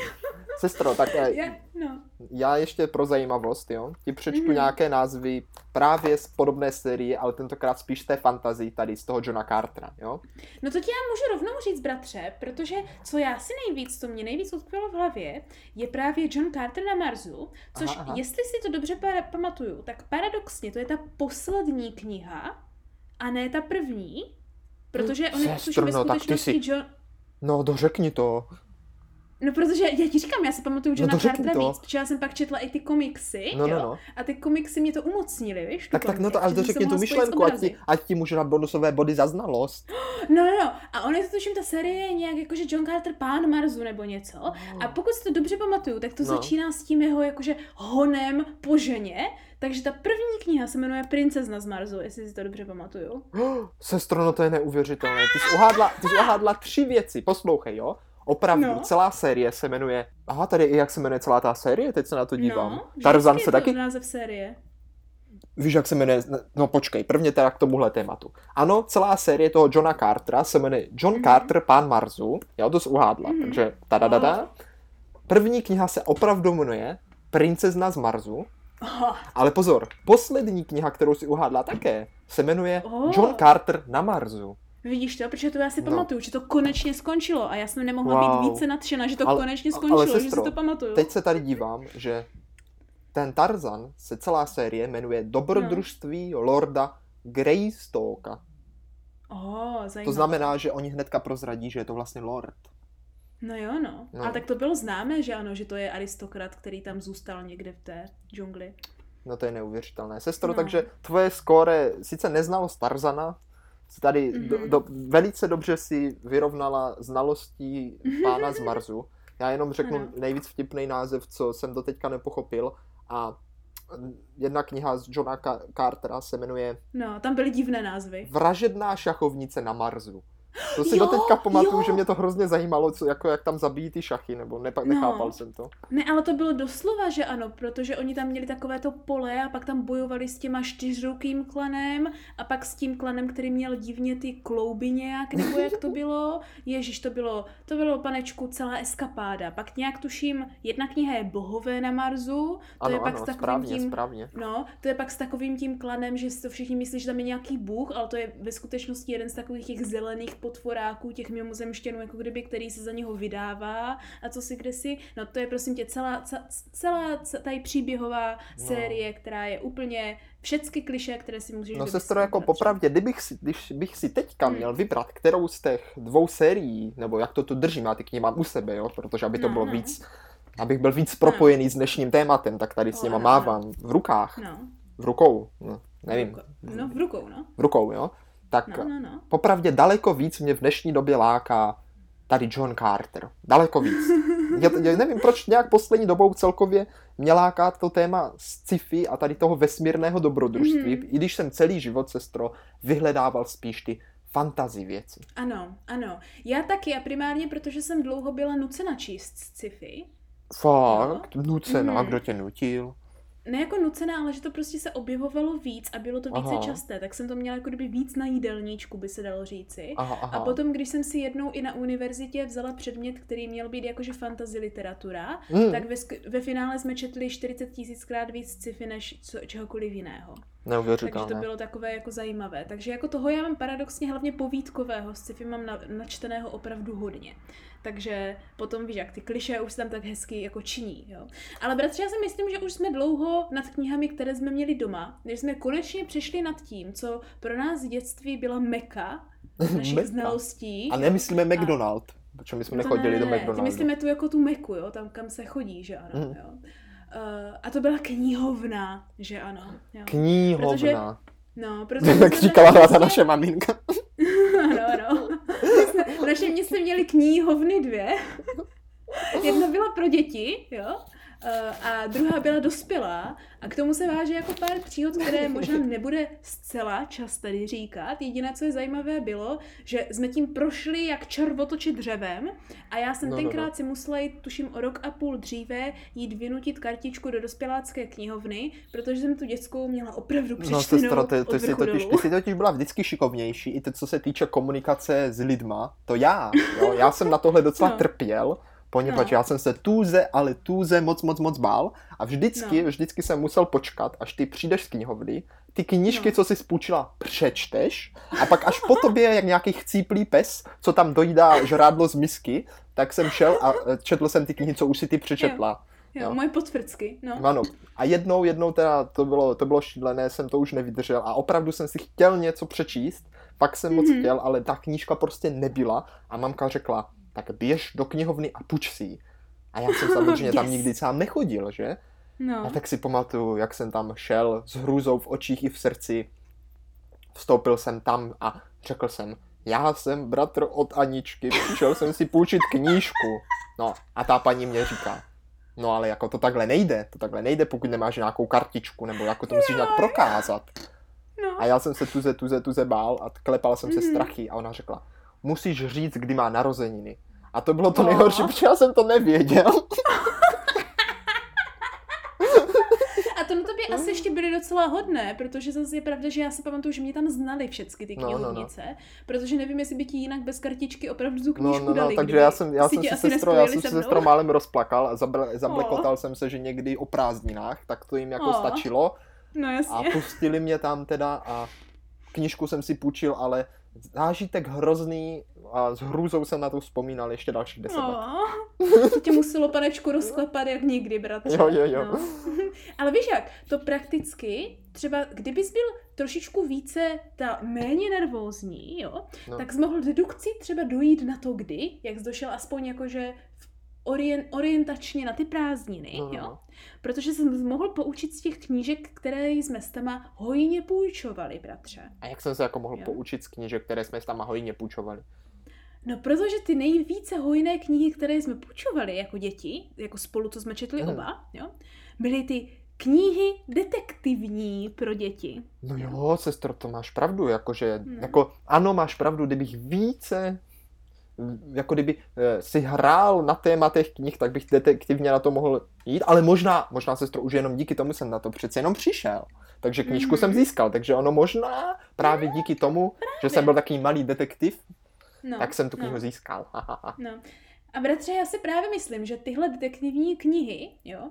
Sestro, tak já, no. Já ještě pro zajímavost, jo, ti přečtu mm-hmm. nějaké názvy právě z podobné série, ale tentokrát spíš té fantazii tady, z toho Johna Cartera, jo. No to ti já můžu rovnou říct, bratře, protože co já si nejvíc, to mě nejvíc odpělo v hlavě, je právě John Carter na Marsu, což aha, aha. jestli si to dobře pamatuju, tak paradoxně to je ta poslední kniha a ne ta první, protože on je ve no, skutečnosti John... No, dořekni to. No, protože já ti říkám, já si pamatuju Johna no Cartera víc, protože já jsem pak četla i ty komiksy, no, no, no. a ty komiksy mě to umocnili, víš? Tak, tak no to, ale to řekni tu myšlenku, ať ti, ať ti můžu na bonusové body za znalost. [gasps] No, no, no, a on je to tuším, ta série je nějak jakože John Carter pán Marzu nebo něco. Oh. A pokud si to dobře pamatuju, tak to no. začíná s tím jeho jakože honem po ženě, takže ta první kniha se jmenuje Princezna z Marzu, jestli si to dobře pamatuju. [gasps] Sestro, no to je neuvěřitelné. Ty jsi uhádla, ty jsi uhádla tři věci, poslouchej, jo? Opravdu, no. celá série se jmenuje... Aha, tady i jak se jmenuje celá ta série, teď se na to dívám. No, Tarzan se taky... název série. Víš, jak se jmenuje? No počkej, prvně teda k tomuhle tématu. Ano, celá série toho Johna Cartera se jmenuje John mm-hmm. Carter, pán Marzu. Já to uhádla, mm-hmm. takže tadadada. První kniha se opravdu jmenuje Princezna z Marzu. Oh. Ale pozor, poslední kniha, kterou si uhádla také, se jmenuje oh. John Carter na Marzu. Vidíš to, protože to já si no. pamatuju, že to konečně skončilo a já jsem nemohla wow. být více nadšena, že to ale, konečně skončilo, ale sestro, že si to pamatuju. Teď se tady dívám, že ten Tarzan se celá série jmenuje Dobrodružství no. Lorda Greystocka. Oh, zajímavé. To znamená, že oni hnedka prozradí, že je to vlastně Lord. No jo, no. no. A tak to bylo známé, že ano, že to je aristokrat, který tam zůstal někde v té džungli. No to je neuvěřitelné. Sestro, no. takže tvoje skóre, sice neznalost Tarzana, tady mm-hmm. do, do, velice dobře si vyrovnala znalostí pána z Marzu. Já jenom řeknu ano. nejvíc vtipný název, co jsem do teďka nepochopil a jedna kniha z Johna Cartera se jmenuje... No, tam byly divné názvy. Vražedná šachovnice na Marzu. To si jo, doteďka pamatuju, jo. že mě to hrozně zajímalo, co, jako jak tam zabijí ty šachy, nebo nepa- no. nechápal jsem to. Ne, ale to bylo doslova, že ano, protože oni tam měli takové to pole a pak tam bojovali s těma čtyřrukým klanem a pak s tím klanem, který měl divně ty klouby nějak, nebo jak to bylo. [laughs] Ježíš, to bylo, to bylo panečku celá eskapáda. Pak nějak tuším, jedna kniha je Bohové na Marzu, to ano, je pak ano, s takovým správně, tím, správně. no, to je pak s takovým tím klanem, že si to všichni myslí, že tam je nějaký bůh, ale to je ve skutečnosti jeden z takových těch zelených potvoráků, těch mimozemštěnů, jako kdyby, který se za něho vydává a co si kde si. No to je prosím tě celá, celá, celá tady příběhová no. série, která je úplně všechny kliše, které si můžeš No sestro, jako popravdě, kdybych si, když bych si teďka hmm. měl vybrat, kterou z těch dvou sérií, nebo jak to tu držím, já ty knihy mám u sebe, jo, protože aby to no, bylo no. víc, abych byl víc propojený no. s dnešním tématem, tak tady s nima no, mávám v rukách. No. V rukou, no, nevím. No, v rukou, no. V rukou, jo tak no, no, no. popravdě daleko víc mě v dnešní době láká tady John Carter. Daleko víc. Já, já nevím, proč nějak poslední dobou celkově mě láká to téma sci-fi a tady toho vesmírného dobrodružství, mm-hmm. i když jsem celý život, sestro, vyhledával spíš ty fantazy věci. Ano, ano. Já taky a primárně, protože jsem dlouho byla nucena číst sci-fi, Fakt? Nucená, mm. kdo tě nutil? Ne jako nucená, ale že to prostě se objevovalo víc a bylo to více aha. časté, tak jsem to měla jako kdyby víc na jídelníčku, by se dalo říci. Aha, aha. A potom, když jsem si jednou i na univerzitě vzala předmět, který měl být jakože fantasy literatura, mm. tak ve, ve finále jsme četli 40 tisíckrát víc sci-fi než co, čehokoliv jiného. Takže to bylo takové jako zajímavé. Takže jako toho já mám paradoxně hlavně povídkového sci-fi mám na, načteného opravdu hodně. Takže potom víš, jak ty kliše už se tam tak hezky jako činí. Jo. Ale bratře, já si myslím, že už jsme dlouho nad knihami, které jsme měli doma, než jsme konečně přešli nad tím, co pro nás v dětství byla meka [laughs] našich znalostí. A nemyslíme McDonald, protože my jsme no nechodili ne, do McDonaldu. Ty myslíme tu jako tu meku, jo, tam kam se chodí, že ano. Mm. Jo. Uh, a to byla knihovna, že ano. Jo. Knihovna. Protože, no, protože... [laughs] tak říkala ta naše maminka. [laughs] ano, ano. V našem městě měli knihovny dvě. [laughs] Jedna byla pro děti, jo, a druhá byla dospělá a k tomu se váže jako pár příhod, které [laughs] možná nebude zcela čas tady říkat. Jediné, co je zajímavé, bylo, že jsme tím prošli jak červotoči dřevem a já jsem no, tenkrát no, no. si musela jít, tuším o rok a půl dříve, jít vynutit kartičku do dospělácké knihovny, protože jsem tu dětskou měla opravdu přečtenou no, ty, ty, jsi totiž, ty jsi totiž byla vždycky šikovnější, i to, co se týče komunikace s lidma, to já, jo, já jsem na tohle docela no. trpěl, poněvadž no. já jsem se tůze, ale tůze moc, moc, moc bál a vždycky, no. vždycky jsem musel počkat, až ty přijdeš z knihovny, ty knížky, no. co jsi spůjčila, přečteš a pak až po tobě, jak nějaký chcíplý pes, co tam dojídá žrádlo z misky, tak jsem šel a e, četl jsem ty knihy, co už si ty přečetla. Jo. Jo, no. moje potvrdsky, no. Ano. A jednou, jednou teda to bylo, to bylo šílené, jsem to už nevydržel a opravdu jsem si chtěl něco přečíst, pak jsem mm-hmm. moc mhm. chtěl, ale ta knížka prostě nebyla a mamka řekla, tak běž do knihovny a puč si. A já jsem samozřejmě [laughs] yes. tam nikdy sám nechodil, že? No. A tak si pamatuju, jak jsem tam šel s hrůzou v očích i v srdci. Vstoupil jsem tam a řekl jsem, já jsem bratr od Aničky, přišel jsem si půjčit knížku. No a ta paní mě říká, no ale jako to takhle nejde, to takhle nejde, pokud nemáš nějakou kartičku, nebo jako to musíš nějak prokázat. No. A já jsem se tuze, tuze, tuze bál a klepal jsem se mm. strachy a ona řekla, musíš říct, kdy má narozeniny. A to bylo to nejhorší, protože já jsem to nevěděl. A to na tobě asi ještě byly docela hodné, protože zase je pravda, že já si pamatuju, že mě tam znali všechny ty knihovnice, no, no, no. protože nevím, jestli by ti jinak bez kartičky opravdu tu knížku no, no, no, dali. Takže já jsem, já jsem si sestro, já jsem si sestro málem rozplakal a zablekotal oh. jsem se, že někdy o prázdninách, tak to jim jako oh. stačilo. No jasně. A pustili mě tam teda a knížku jsem si půjčil, ale zážitek hrozný a s hrůzou jsem na to vzpomínal ještě dalších deset let. [laughs] To tě muselo, panečku, rozklepat jak nikdy, bratře. Jo, jo, jo. No. [laughs] Ale víš jak, to prakticky, třeba kdybys byl trošičku více ta méně nervózní, jo, no. tak jsi mohl dedukcí třeba dojít na to kdy, jak jsi došel aspoň jakože v orient, orientačně na ty prázdniny, no, no. jo? No. Protože jsem mohl poučit z těch knížek, které jsme s tama hojně půjčovali, bratře. A jak jsem se jako mohl jo? poučit z knížek, které jsme s tama hojně půjčovali? No, protože ty nejvíce hojné knihy, které jsme půjčovali jako děti, jako spolu, co jsme četli mm. oba, jo, byly ty knihy detektivní pro děti. No jo, sestro, to máš pravdu, jakože, no. jako, ano, máš pravdu, kdybych více jako kdyby eh, si hrál na téma těch knih, tak bych detektivně na to mohl jít, ale možná, možná se už jenom díky tomu jsem na to přece jenom přišel. Takže knížku mm-hmm. jsem získal, takže ono možná právě díky tomu, právě. že jsem byl takový malý detektiv, no, tak jsem tu knihu no. získal. [laughs] no. A bratře, já si právě myslím, že tyhle detektivní knihy, jo,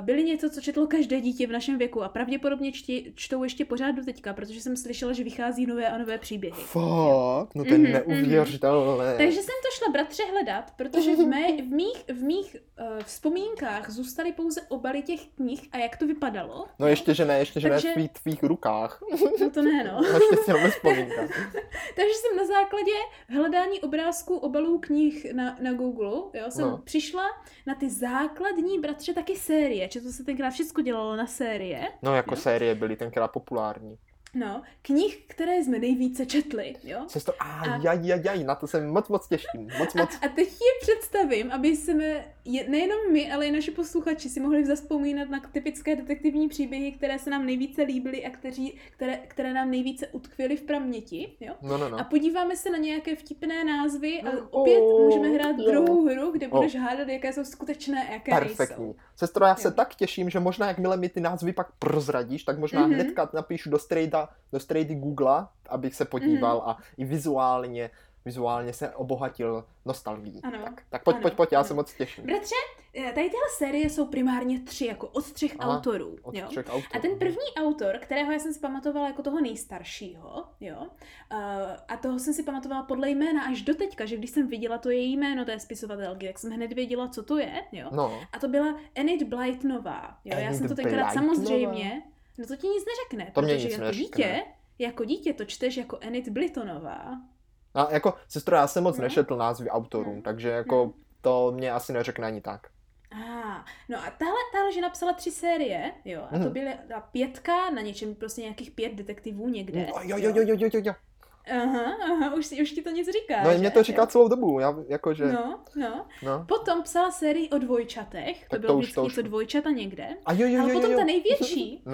byly něco, co četlo každé dítě v našem věku a pravděpodobně čti, čtou ještě pořád do teďka, protože jsem slyšela, že vychází nové a nové příběhy. Fakt? No to je mm-hmm, neuvěřitelné. Mm-hmm. Takže jsem to šla bratře hledat, protože v, mé, v mých, v mých uh, vzpomínkách zůstaly pouze obaly těch knih a jak to vypadalo. No ještě, že ne, ještě, že Takže... ne v tvých, tvých rukách. No to ne, no. [laughs] vzpomínkách. [laughs] Takže jsem na základě hledání obrázků obalů knih na, na Google, jo, jsem no. přišla na ty základní, bratře, taky série série, že to se tenkrát všechno dělalo na série. No jako jo? série byly tenkrát populární. No, knih, které jsme nejvíce četli, jo? Sestro, a jaj, jaj, jaj, na to se moc, moc těším, moc, moc. A, a teď je představím, aby jsme, je, nejenom my, ale i naši posluchači si mohli zaspomínat na typické detektivní příběhy, které se nám nejvíce líbily a kteří, které, které nám nejvíce utkvěly v paměti, jo? No, no, no. A podíváme se na nějaké vtipné názvy a opět oh, můžeme hrát jo. druhou hru, kde budeš oh. hádat, jaké jsou skutečné a jaké Perfektní. nejsou. Sestro, já se jo. tak těším, že možná jakmile mi ty názvy pak prozradíš, tak možná mm-hmm. hnedka napíšu do strejda do strejdy Google, abych se podíval mm. a i vizuálně, vizuálně se obohatil nostalgií. Ano, tak, tak pojď, ano, pojď, pojď, já ano. se moc těším. Bratře, eh, tady tyhle série jsou primárně tři, jako od třech Aha, autorů. od jo? třech autorů. A ten první autor, kterého já jsem si pamatovala jako toho nejstaršího, jo, uh, a toho jsem si pamatovala podle jména až do teďka, že když jsem viděla to její jméno té spisovatelky, tak jsem hned věděla, co to je, jo. No. A to byla Enid Blytonová, jo. já Enid jsem to tenkrát Blytonová. samozřejmě, no to ti nic neřekne, To mě protože nic jako neřekne. dítě, jako dítě to čteš jako Enid Blytonová. A jako, sestro, já jsem moc No. nečetl názvy autorů, No. takže jako to mě asi neřekne ani tak. Ah, no a tahle, tahle že napsala tři série, jo, a to Mhm. byla ta pětka na něčem, prostě nějakých pět detektivů někde. No, jo, jo, jo, jo, jo, jo, jo. Aha, aha, už, si- už ti to nic říká, No, že? mě to říká Jo. celou dobu, já jakože, No, no. no. Potom psala sérii o dvojčatech, to Tak bylo to už- vždycky to už- co dvojčata někde. A jo, jo, Ale jo, potom jo, ta jo. největší, [laughs] No,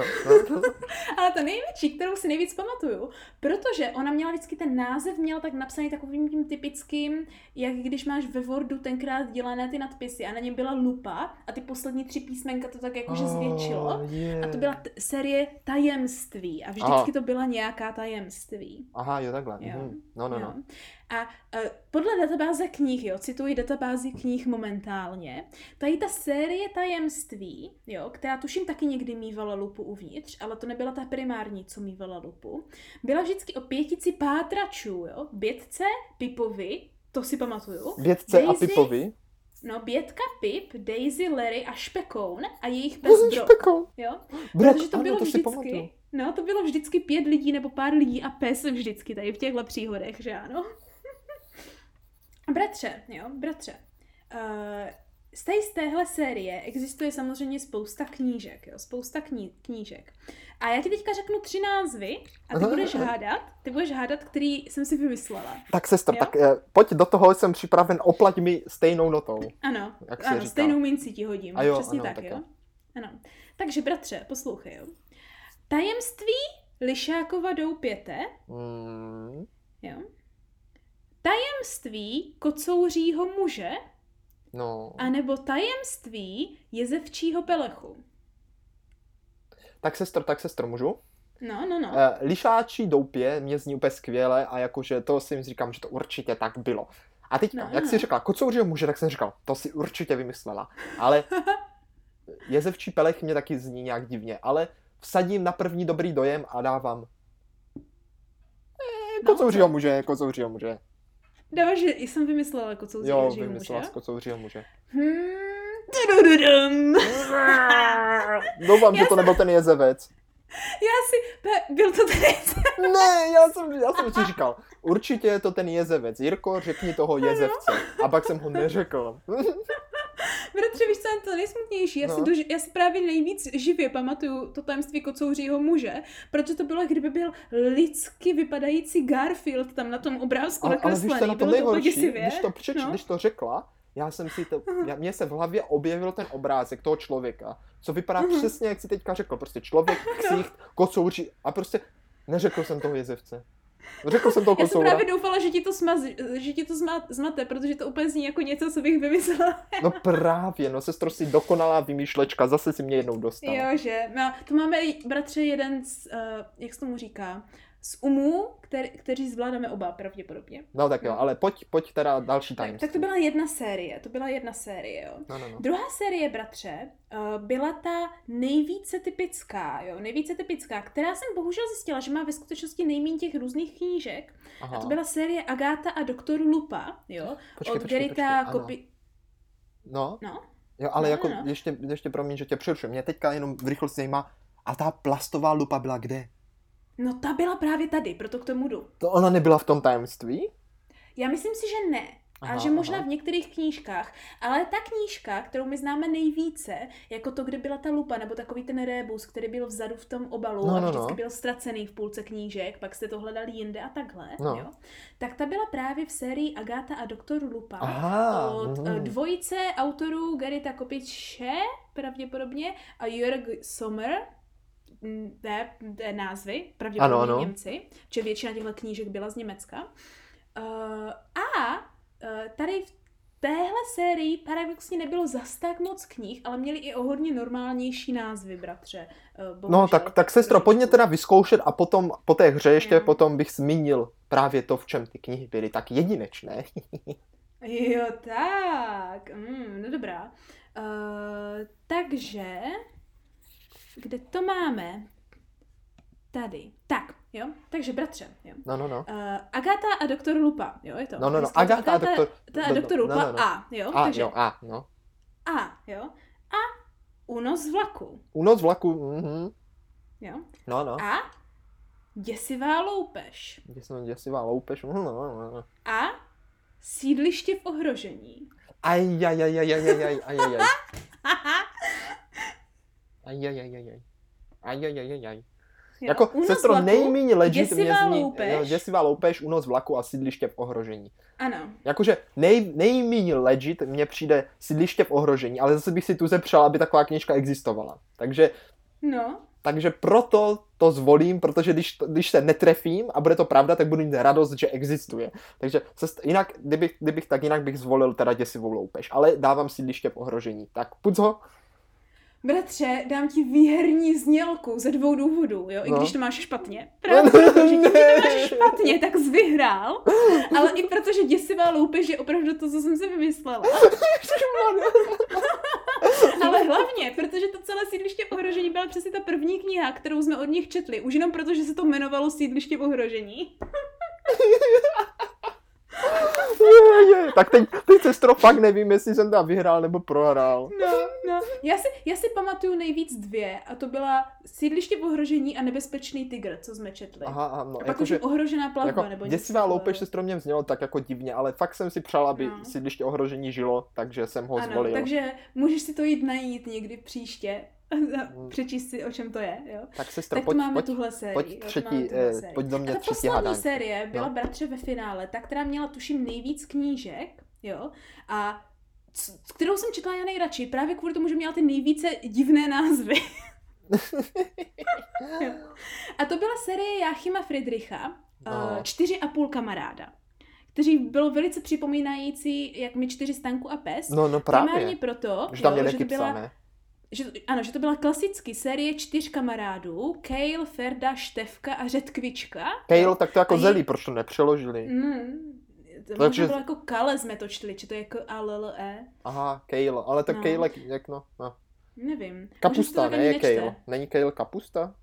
no. [laughs] ale ta největší, kterou si nejvíc pamatuju, protože ona měla vždycky ten název, měla tak napsaný takovým tím typickým, jak když máš ve Wordu tenkrát dělané ty nadpisy a na něm byla lupa a ty poslední tři písmenka to tak jakože zvětšilo. Oh, yeah. A to byla t- série tajemství a vždycky Aha. to byla nějaká tajemství. Aha, jo, takhle. Jo. Mhm. No, no, Jo. no. A uh, podle databáze knih, jo, cituji databázi knih momentálně, tady ta série tajemství, jo, která tuším taky někdy mývala lupu uvnitř, ale to nebyla ta primární, co mývala lupu, byla vždycky o pětici pátračů, jo, Bětce, Pipovi, to si pamatuju, Vědce a Daisy, Pipovi. No Bětka, Pip, Daisy, Larry a Špekoun a jejich pes Drop, Špekou. jo, Brat, Protože to ano, bylo to vždycky, no to bylo vždycky pět lidí nebo pár lidí a pes vždycky tady v těchto příhodech, že ano? [laughs] bratře, jo, bratře. Uh, z, té, z téhle série existuje samozřejmě spousta knížek, jo, spousta kní, knížek. A já ti teďka řeknu tři názvy a ty budeš hádat, ty budeš hádat, který jsem si vymyslela. Tak sestr, Jo? tak eh, pojď do toho, jsem připraven, oplať mi stejnou notou. Ano, Jak ano říká. stejnou minci ti hodím, A jo, přesně ano, tak, tak jo. jo. Ano. Takže bratře, poslouchej, jo. Tajemství Lišákova doupěte, Mm, Jo. Tajemství kocouřího muže, no, anebo tajemství jezevčího pelechu. tak sestr, tak sestr, můžu? No, no, no. Eh, lišáčí doupě mě zní úplně skvěle a jakože to si říkám, že to určitě tak bylo. A teď, No, no, jak no. jsi řekla, kocouřího muže, tak jsem říkal, to si určitě vymyslela. Ale [laughs] jezevčí pelech mě taky zní nějak divně, ale vsadím na první dobrý dojem a dávám eh, No, kocouřího muže, kocouřího muže. Dáváš, že jsem vymyslela kocouřího Jo, muže. vymyslela z kocouřího muže. Hmm. tudududum. [laughs] Doufám, že Já to nebyl ten jezevec. Já si... Pe, byl to ten Ne, já jsem, já jsem si říkal, určitě je to ten jezevec. Jirko, řekni toho jezevce. A pak jsem ho neřekl. [laughs] [laughs] Bratře, víš, co je to nejsmutnější? Já, si No. dož, já si právě nejvíc živě pamatuju to tajemství kocouřího muže, protože to bylo, kdyby byl lidsky vypadající Garfield tam na tom obrázku ale, ale víš, nakreslený. je na to bylo to nejhorší, děsivě. když to, přeč, no. když to řekla, já jsem si to, já, mně se v hlavě objevil ten obrázek toho člověka, co vypadá Mhm. přesně, jak si teďka řekl, prostě člověk, [laughs] ksicht, kocouří a prostě neřekl jsem toho jezevce. Řekl jsem toho Já jsem právě doufala, že ti to, smaz, že ti to zma, zmate, protože to úplně zní jako něco, co bych vymyslela. No právě, no sestro si dokonalá vymýšlečka, zase si mě jednou dostala. Jo, že. No, to máme, bratře, jeden z, uh, jak se tomu říká, z umů, který, kteří zvládáme oba pravděpodobně. No tak jo, ale pojď, pojď teda další Tak, tajemství. tak to byla jedna série, to byla jedna série, jo. No, no, no. Druhá série, bratře, uh, byla ta nejvíce typická, jo, nejvíce typická, která jsem bohužel zjistila, že má ve skutečnosti nejméně těch různých knížek. Aha. A to byla série Agáta a doktor Lupa, jo, Počkej, od počkej, Gerita. Kopi... No, No, jo, ale No, jako no. ještě, ještě promiň, že tě přerušuji. Mě teďka jenom v rychlosti zajímá, a ta plastová lupa byla kde? No ta byla právě tady, proto k tomu jdu. To ona nebyla v tom tajemství? Já myslím si, že ne. Aha, a že možná aha. v některých knížkách. Ale ta knížka, kterou my známe nejvíce, jako to, kde byla ta lupa, nebo takový ten rébus, který byl vzadu v tom obalu no, no, a vždycky no. byl ztracený v půlce knížek, pak jste to hledali jinde a takhle, no. jo? tak ta byla právě v sérii Agáta a doktor Lupa aha, od mm. dvojice autorů Gerita Kopiče, pravděpodobně, a Jörg Sommer, té, té názvy, pravděpodobně ano, ano. Němci, že většina těchto knížek byla z Německa. Uh, a uh, tady v téhle sérii paradoxně nebylo zas tak moc knih, ale měli i o hodně normálnější názvy, bratře. Uh, bohužel. no tak, tak sestro, pojďme teda vyzkoušet a potom po té hře ještě no. potom bych zmínil právě to, v čem ty knihy byly tak jedinečné. jo, tak. Mm, no dobrá. Uh, takže kde to máme? Tady. Tak, jo? Takže bratře, jo. No, no, no. Uh, Agata a doktor Lupa, jo, je to? No, no, no. Agata, a doktor... Ta, a doktor Lupa no, no, no. A, jo? A, takže, jo, A, no. A, jo. A Unos vlaku. Unos vlaku, mhm. Jo? No, no. A Děsivá loupež. Děsivá, děsivá loupež, no, no, no, no. A Sídliště v ohrožení. Aj, aj, aj, aj, aj, aj, aj, aj, aj. Ajajajajaj. Ajajajajaj. Jako, sestro, nejméně legit mě zní loupež. Jo, děsivá loupež, unos vlaku a sídliště v ohrožení. Ano. Jakože nej, nejméně legit mně přijde sídliště v ohrožení, ale zase bych si tu zepřál, aby taková knižka existovala. Takže, no. takže proto to zvolím, protože když, když se netrefím a bude to pravda, tak budu mít radost, že existuje. Takže sest, jinak, kdybych, kdybych tak jinak bych zvolil teda děsivou loupež, ale dávám sídliště v ohrožení. Tak půjď ho. Bratře, dám ti výherní znělku ze dvou důvodů, jo, i no. když to máš špatně. Právě proto, že když to máš špatně, tak jsi vyhrál, [laughs] ale i protože děsivá loupež je opravdu to, co jsem si vymyslela. [laughs] ale hlavně, protože to celé sídliště ohrožení byla přesně ta první kniha, kterou jsme od nich četli, už jenom proto, že se to jmenovalo sídliště ohrožení. [laughs] je, je. Tak teď, teď sestro, fakt nevím, jestli jsem tam vyhrál nebo prohrál. No, no. Já si, já si pamatuju nejvíc dvě a to byla Sídliště v ohrožení a Nebezpečný tygr, co jsme četli. Aha, aha no. A pak jako, už ohrožená plavba, jako, nebo Děsivá loupež sestro mě vznělo tak jako divně, ale fakt jsem si přál, aby no. Sídliště ohrožení žilo, takže jsem ho ano, zvolil. takže můžeš si to jít najít někdy příště. Přečíst si, o čem to je, jo. Tak sestro, tak pojď, máme pojď, tuhle sérii. Pojď, třetí, tuhle eh, sérii. pojď do mě a ta třetí poslední hádání. série byla no. Bratře ve finále, ta, která měla tuším nejvíc knížek, jo, a c- kterou jsem četla já nejradši, právě kvůli tomu, že měla ty nejvíce divné názvy. [laughs] a to byla série Jáchyma Friedricha, no. uh, čtyři a půl kamaráda kteří bylo velice připomínající, jak mi čtyři stanku a pes. No, no právě. Primárně proto, že tam jo, že to byla, že, ano, že to byla klasicky série čtyř kamarádů, Kale, Ferda, Števka a Řetkvička. Kale, tak to jako je... zelí, proč to nepřeložili? Mm, to možná že... bylo jako Kale jsme to čtili, či to je jako A, L, L, E. Aha, Kale, ale tak no. Kale, jak no, no. Nevím. Kapusta, ne je Kale. Není Kale kapusta?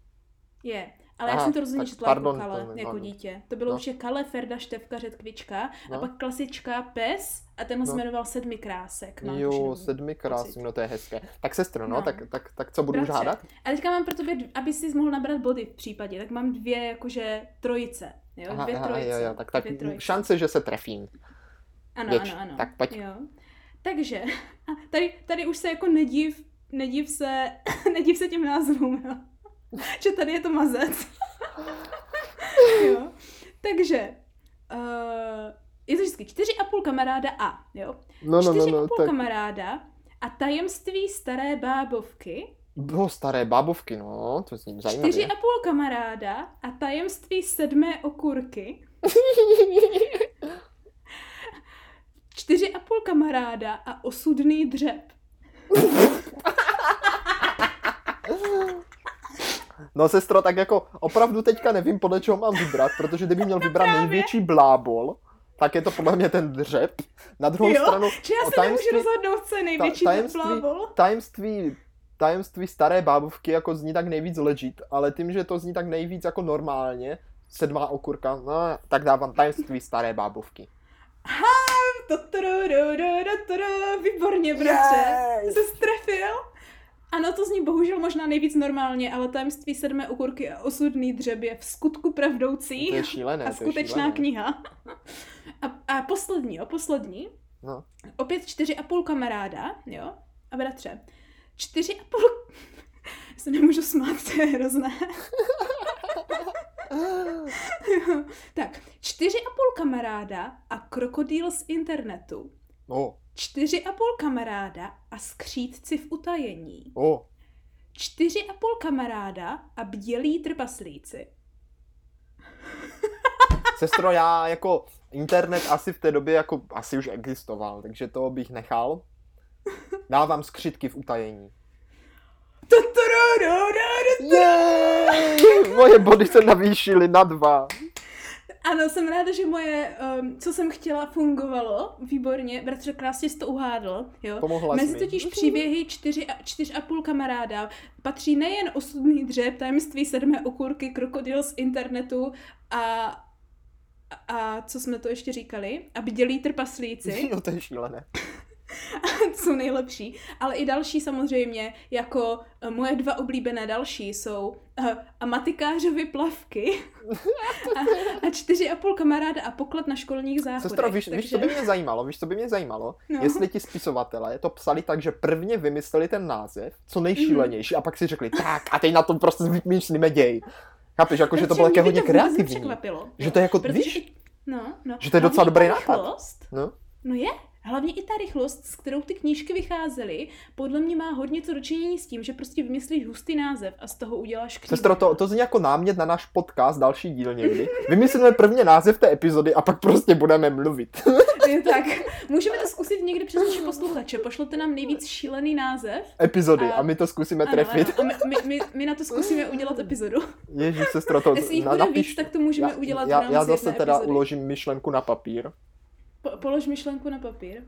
Je. Ale Aha, já jsem to rozhodně četla jako Kale, to, jako no, dítě. To bylo no. už Kale, Ferda, Števka, Řetkvička no. a pak klasička Pes a ten no. se jmenoval Sedmi krásek. Mám jo, Sedmi krásek, no to je hezké. Tak sestro, no, no. Tak, tak, tak co budu už hádat? A teďka mám pro tebe, aby si mohl nabrat body v případě, tak mám dvě jakože trojice. Jo, aha, dvě aha, trojice. Jo, jo, tak, tak šance, že se trefím. Ano, Věč. ano, ano. Tak pojď. Jo. Takže, [laughs] tady, tady už se jako nediv, nediv se, [laughs] nediv se těm názvům, jo. [laughs] že tady je to mazec. [laughs] jo. Takže, uh, je to vždycky čtyři a půl kamaráda a, jo. No, no, čtyři no, no, a půl tak... kamaráda a tajemství staré bábovky. Bylo staré bábovky, no, to zní zajímavé. Čtyři a půl kamaráda a tajemství sedmé okurky. [laughs] čtyři a půl kamaráda a osudný dřep. No sestro, tak jako opravdu teďka nevím, podle čeho mám vybrat, protože kdyby měl vybrat největší blábol, tak je to podle mě ten dřep. Na druhou jo, stranu... Či já se tajemství, nemůžu rozhodnout, co je největší ta, tajemství, blábol. Tajemství, tajemství staré bábovky jako zní tak nejvíc legit, ale tím, že to zní tak nejvíc jako normálně, sedmá okurka, no, tak dávám tajemství staré bábovky. Ha, výborně, bratře. Yes. Jsi strefil? Ano, to zní bohužel možná nejvíc normálně, ale tajemství sedmé okurky a osudný dřeb je v skutku pravdoucí to je šílené, a skutečná šílené. kniha. A a poslední, jo, poslední. No. Opět čtyři a půl kamaráda, jo. A bratře, čtyři a půl... Já [laughs] se nemůžu smát, to je hrozné. [laughs] tak, čtyři a půl kamaráda a krokodýl z internetu. Oh. Čtyři a půl kamaráda a skřítci v utajení. Oh. Čtyři a půl kamaráda a bdělí trpaslíci. [laughs] Sestro, já jako internet asi v té době jako asi už existoval, takže to bych nechal. Dávám skřitky v utajení. Moje body se navýšily na dva. Ano, jsem ráda, že moje, um, co jsem chtěla, fungovalo. Výborně, bratře, krásně jsi to uhádl. Jo? Pomohla Mezi mi. totiž příběhy čtyři a, čtyř a půl kamaráda patří nejen osudný dřeb, tajemství sedmé okurky, krokodil z internetu a, a co jsme to ještě říkali? A bdělí trpaslíci. [laughs] No to je šílené. [laughs] jsou nejlepší. Ale i další samozřejmě, jako eh, moje dva oblíbené další jsou uh, a matikářovy plavky [laughs] a, a čtyři a půl kamaráda a poklad na školních záchodech. Sestro, víš, víš, co by mě zajímalo? Víš, co by mě zajímalo? No. Jestli ti spisovatelé to psali tak, že prvně vymysleli ten název, co nejšílenější, a pak si řekli, tak a teď na tom prostě vymýšlíme děj. Chápeš, jako, že to bylo by hodně kreativní. Že to je jako, Protože víš, i- no, no. že to je docela Hlavně dobrý nápad. no, No je, hlavně i ta rychlost, s kterou ty knížky vycházely, podle mě má hodně co dočinění s tím, že prostě vymyslíš hustý název a z toho uděláš knihu. Sestro, to, to zní jako námět na náš podcast, další díl někdy. Vymyslíme prvně název té epizody a pak prostě budeme mluvit. [laughs] Je tak. Můžeme to zkusit někdy přes naše posluchače. Pošlete nám nejvíc šílený název. Epizody A- a my to zkusíme Ano, trefit. ano. A my, my, my, my, na to zkusíme udělat epizodu. Ježíš, sestro, to Jestli jich bude napiš. víc, tak to můžeme já, udělat já, já zase teda epizody. uložím myšlenku na papír. Po, polož myšlenku na papír.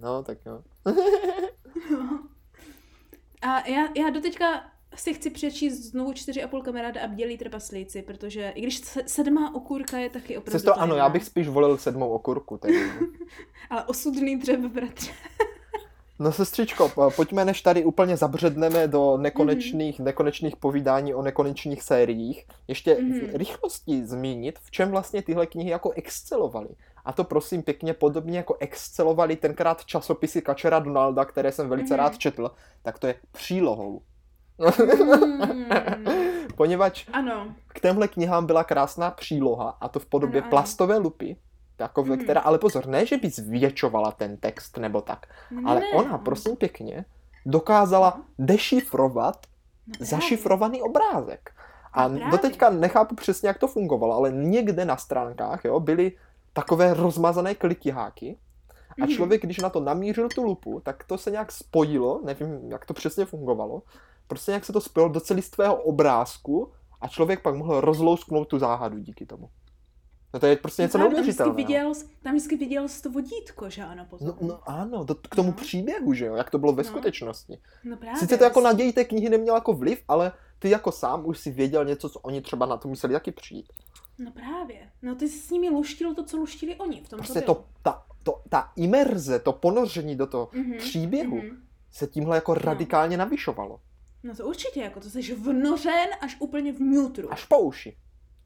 No, tak jo. [laughs] A já, já doteďka si chci přečíst znovu čtyři a půl kamaráda a bdělí trpaslíci, protože i když se- sedmá okurka je taky opravdu Sestro, ano, já bych spíš volil sedmou okurku. Tedy. [laughs] Ale osudný dřev, bratře. No sestřičko, po- pojďme, než tady úplně zabředneme do nekonečných, Mhm. nekonečných povídání o nekonečných sériích, ještě Mhm. v rychlosti zmínit, v čem vlastně tyhle knihy jako excelovaly. A to prosím pěkně podobně jako excelovaly tenkrát časopisy Kačera Donalda, které jsem velice Mhm. rád četl, tak to je přílohou. Mm. [laughs] Poněvadž Ano. k těmhle knihám byla krásná příloha, a to v podobě Ano, ano. plastové lupy, takové, Mhm. která, ale pozor, ne, že by zvětšovala ten text nebo tak, Ne, ale ona, no. prosím pěkně, dokázala dešifrovat No zašifrovaný obrázek. A No doteďka nechápu přesně, jak to fungovalo, ale někde na stránkách jo, byly takové rozmazané klikyháky a Mhm. člověk, když na to namířil tu lupu, tak to se nějak spojilo, nevím, jak to přesně fungovalo, prostě nějak se to spojilo do celistvého obrázku a člověk pak mohl rozlousknout tu záhadu díky tomu. No to je prostě něco Právě, tam vždycky neuvěřitelného. viděl, tam vždycky viděl to vodítko, že ano, potom. No, no ano, do, k tomu No. příběhu, že jo, jak to bylo ve No. skutečnosti. no právě. Sice to jako na děj té knihy nemělo jako vliv, ale ty jako sám už si věděl něco, co oni třeba na to museli taky přijít. No právě. No ty jsi s nimi luštil to, co luštili oni. V tom Prostě to, ta, to, ta imerze, to ponoření do toho Mhm, příběhu mhm. se tímhle jako radikálně navyšovalo. No to určitě, jako to jsi vnořen až úplně v nutru. Až po uši.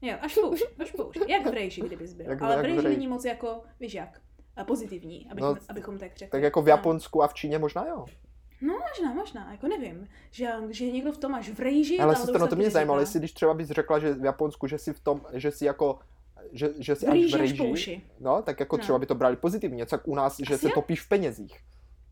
Jo, až po uši, až po uši. Jak v rejži, kdybys byl. Jak- Ale v v rejži není moc jako, víš jak, pozitivní, abychom, No, abychom tak řekli. Tak jako v No. Japonsku a v Číně možná jo. No možná, možná, jako nevím, že, že někdo v tom až v rejži, Ale to no už to taky mě zajímalo, jestli když třeba bys řekla, že v Japonsku, že si v tom, že si jako že, že si V až rýži v až po rejži, no, tak jako No. třeba by to brali pozitivně, co jak u nás, že Asi se jo. topíš v penězích.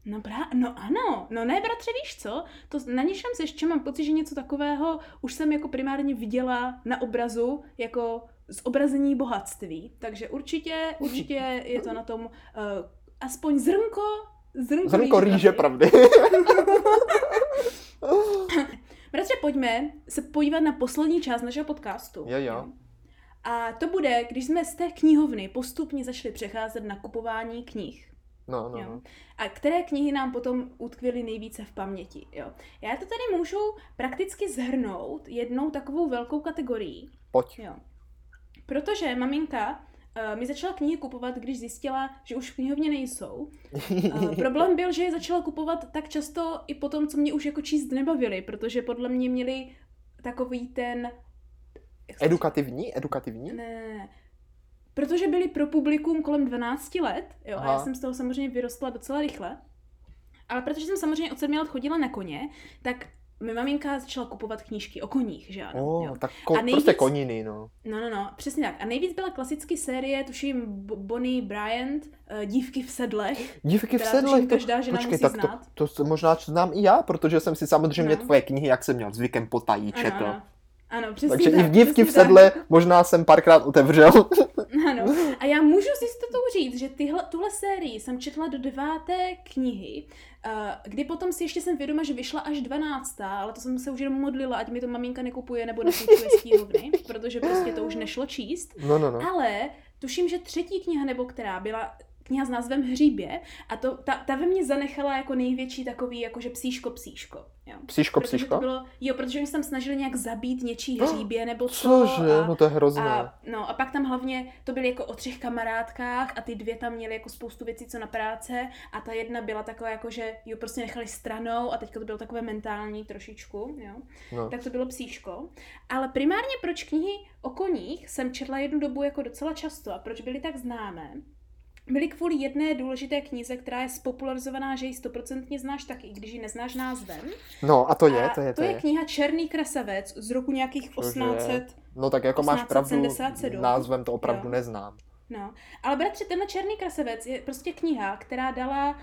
No, brá, no ano, no ne bratře, víš co, to na něčem se ještě mám pocit, že něco takového už jsem jako primárně viděla na obrazu, jako zobrazení bohatství, takže určitě, určitě je to na tom uh, aspoň zrnko, zrnko, Zrnko rýže pravdy. pravdy. [laughs] Bratře, pojďme se podívat na poslední část našeho podcastu. Jo, jo. A to bude, když jsme z té knihovny postupně začali přecházet na kupování knih. No, no, Jo. no. A které knihy nám potom utkvěly nejvíce v paměti. Jo. Já to tady můžu prakticky zhrnout jednou takovou velkou kategorií. Pojď. Jo. Protože maminka uh, mi začala knihy kupovat, když zjistila, že už v knihovně nejsou. Uh, [laughs] problém byl, že je začala kupovat tak často i potom, co mě už jako číst nebavili, protože podle mě měli takový ten... Edukativní? Edukativní? Ne, protože byly pro publikum kolem 12 let, jo, a já Aha. jsem z toho samozřejmě vyrostla docela rychle, ale protože jsem samozřejmě od 7 let chodila na koně, tak mi maminka začala kupovat knížky o koních, že ano. Oh, jo. tak ko- A nejvíc- prostě koniny, no. No, no, no, přesně tak. A nejvíc byla klasicky série, tuším, Bo- Bonnie Bryant, uh, Dívky v sedlech. Dívky v sedlech, tuším to, každá žena počkej, musí tak znát. to, to možná znám i já, protože jsem si samozřejmě No. tvoje knihy, jak jsem měl zvykem potají, četl. ano. Ano, přesně Takže tak, i v dívky v přesně tak. sedle možná jsem párkrát otevřel. [laughs] Ano. A já můžu s jistotou říct, že tyhle, tuhle sérii jsem četla do deváté knihy, eh, kdy potom si ještě jsem vědoma, že vyšla až dvanáctá, ale to jsem se už jenom modlila, ať mi to maminka nekupuje nebo nepůjčuje z knihovny, protože prostě to už nešlo číst. No, no, no. Ale tuším, že třetí kniha nebo která byla kniha s názvem Hříbě a to, ta, ta ve mně zanechala jako největší takový jakože psíško psíško. Jo. Psíško, Protože psíško? bylo, jo, protože oni se tam snažili nějak zabít něčí Oh, hříbě nebo co. Cože? a- No to je hrozné. a, no a pak tam hlavně to byly jako o třech kamarádkách a ty dvě tam měly jako spoustu věcí, co na práce a ta jedna byla taková jako, že ji prostě nechali stranou a teďka to bylo takové mentální trošičku, jo. No. Tak to bylo psíško. Ale primárně proč knihy o koních jsem četla jednu dobu jako docela často a proč byly tak známé, byly kvůli jedné důležité knize, která je spopularizovaná, že ji stoprocentně znáš taky, i když ji neznáš názvem. no a to je, a to je, to je kniha Černý krasavec z roku nějakých Cože? 1800 No tak jako máš pravdu, 1877. názvem to opravdu Jo. neznám. No, ale bratře, tenhle Černý krasavec je prostě kniha, která dala uh,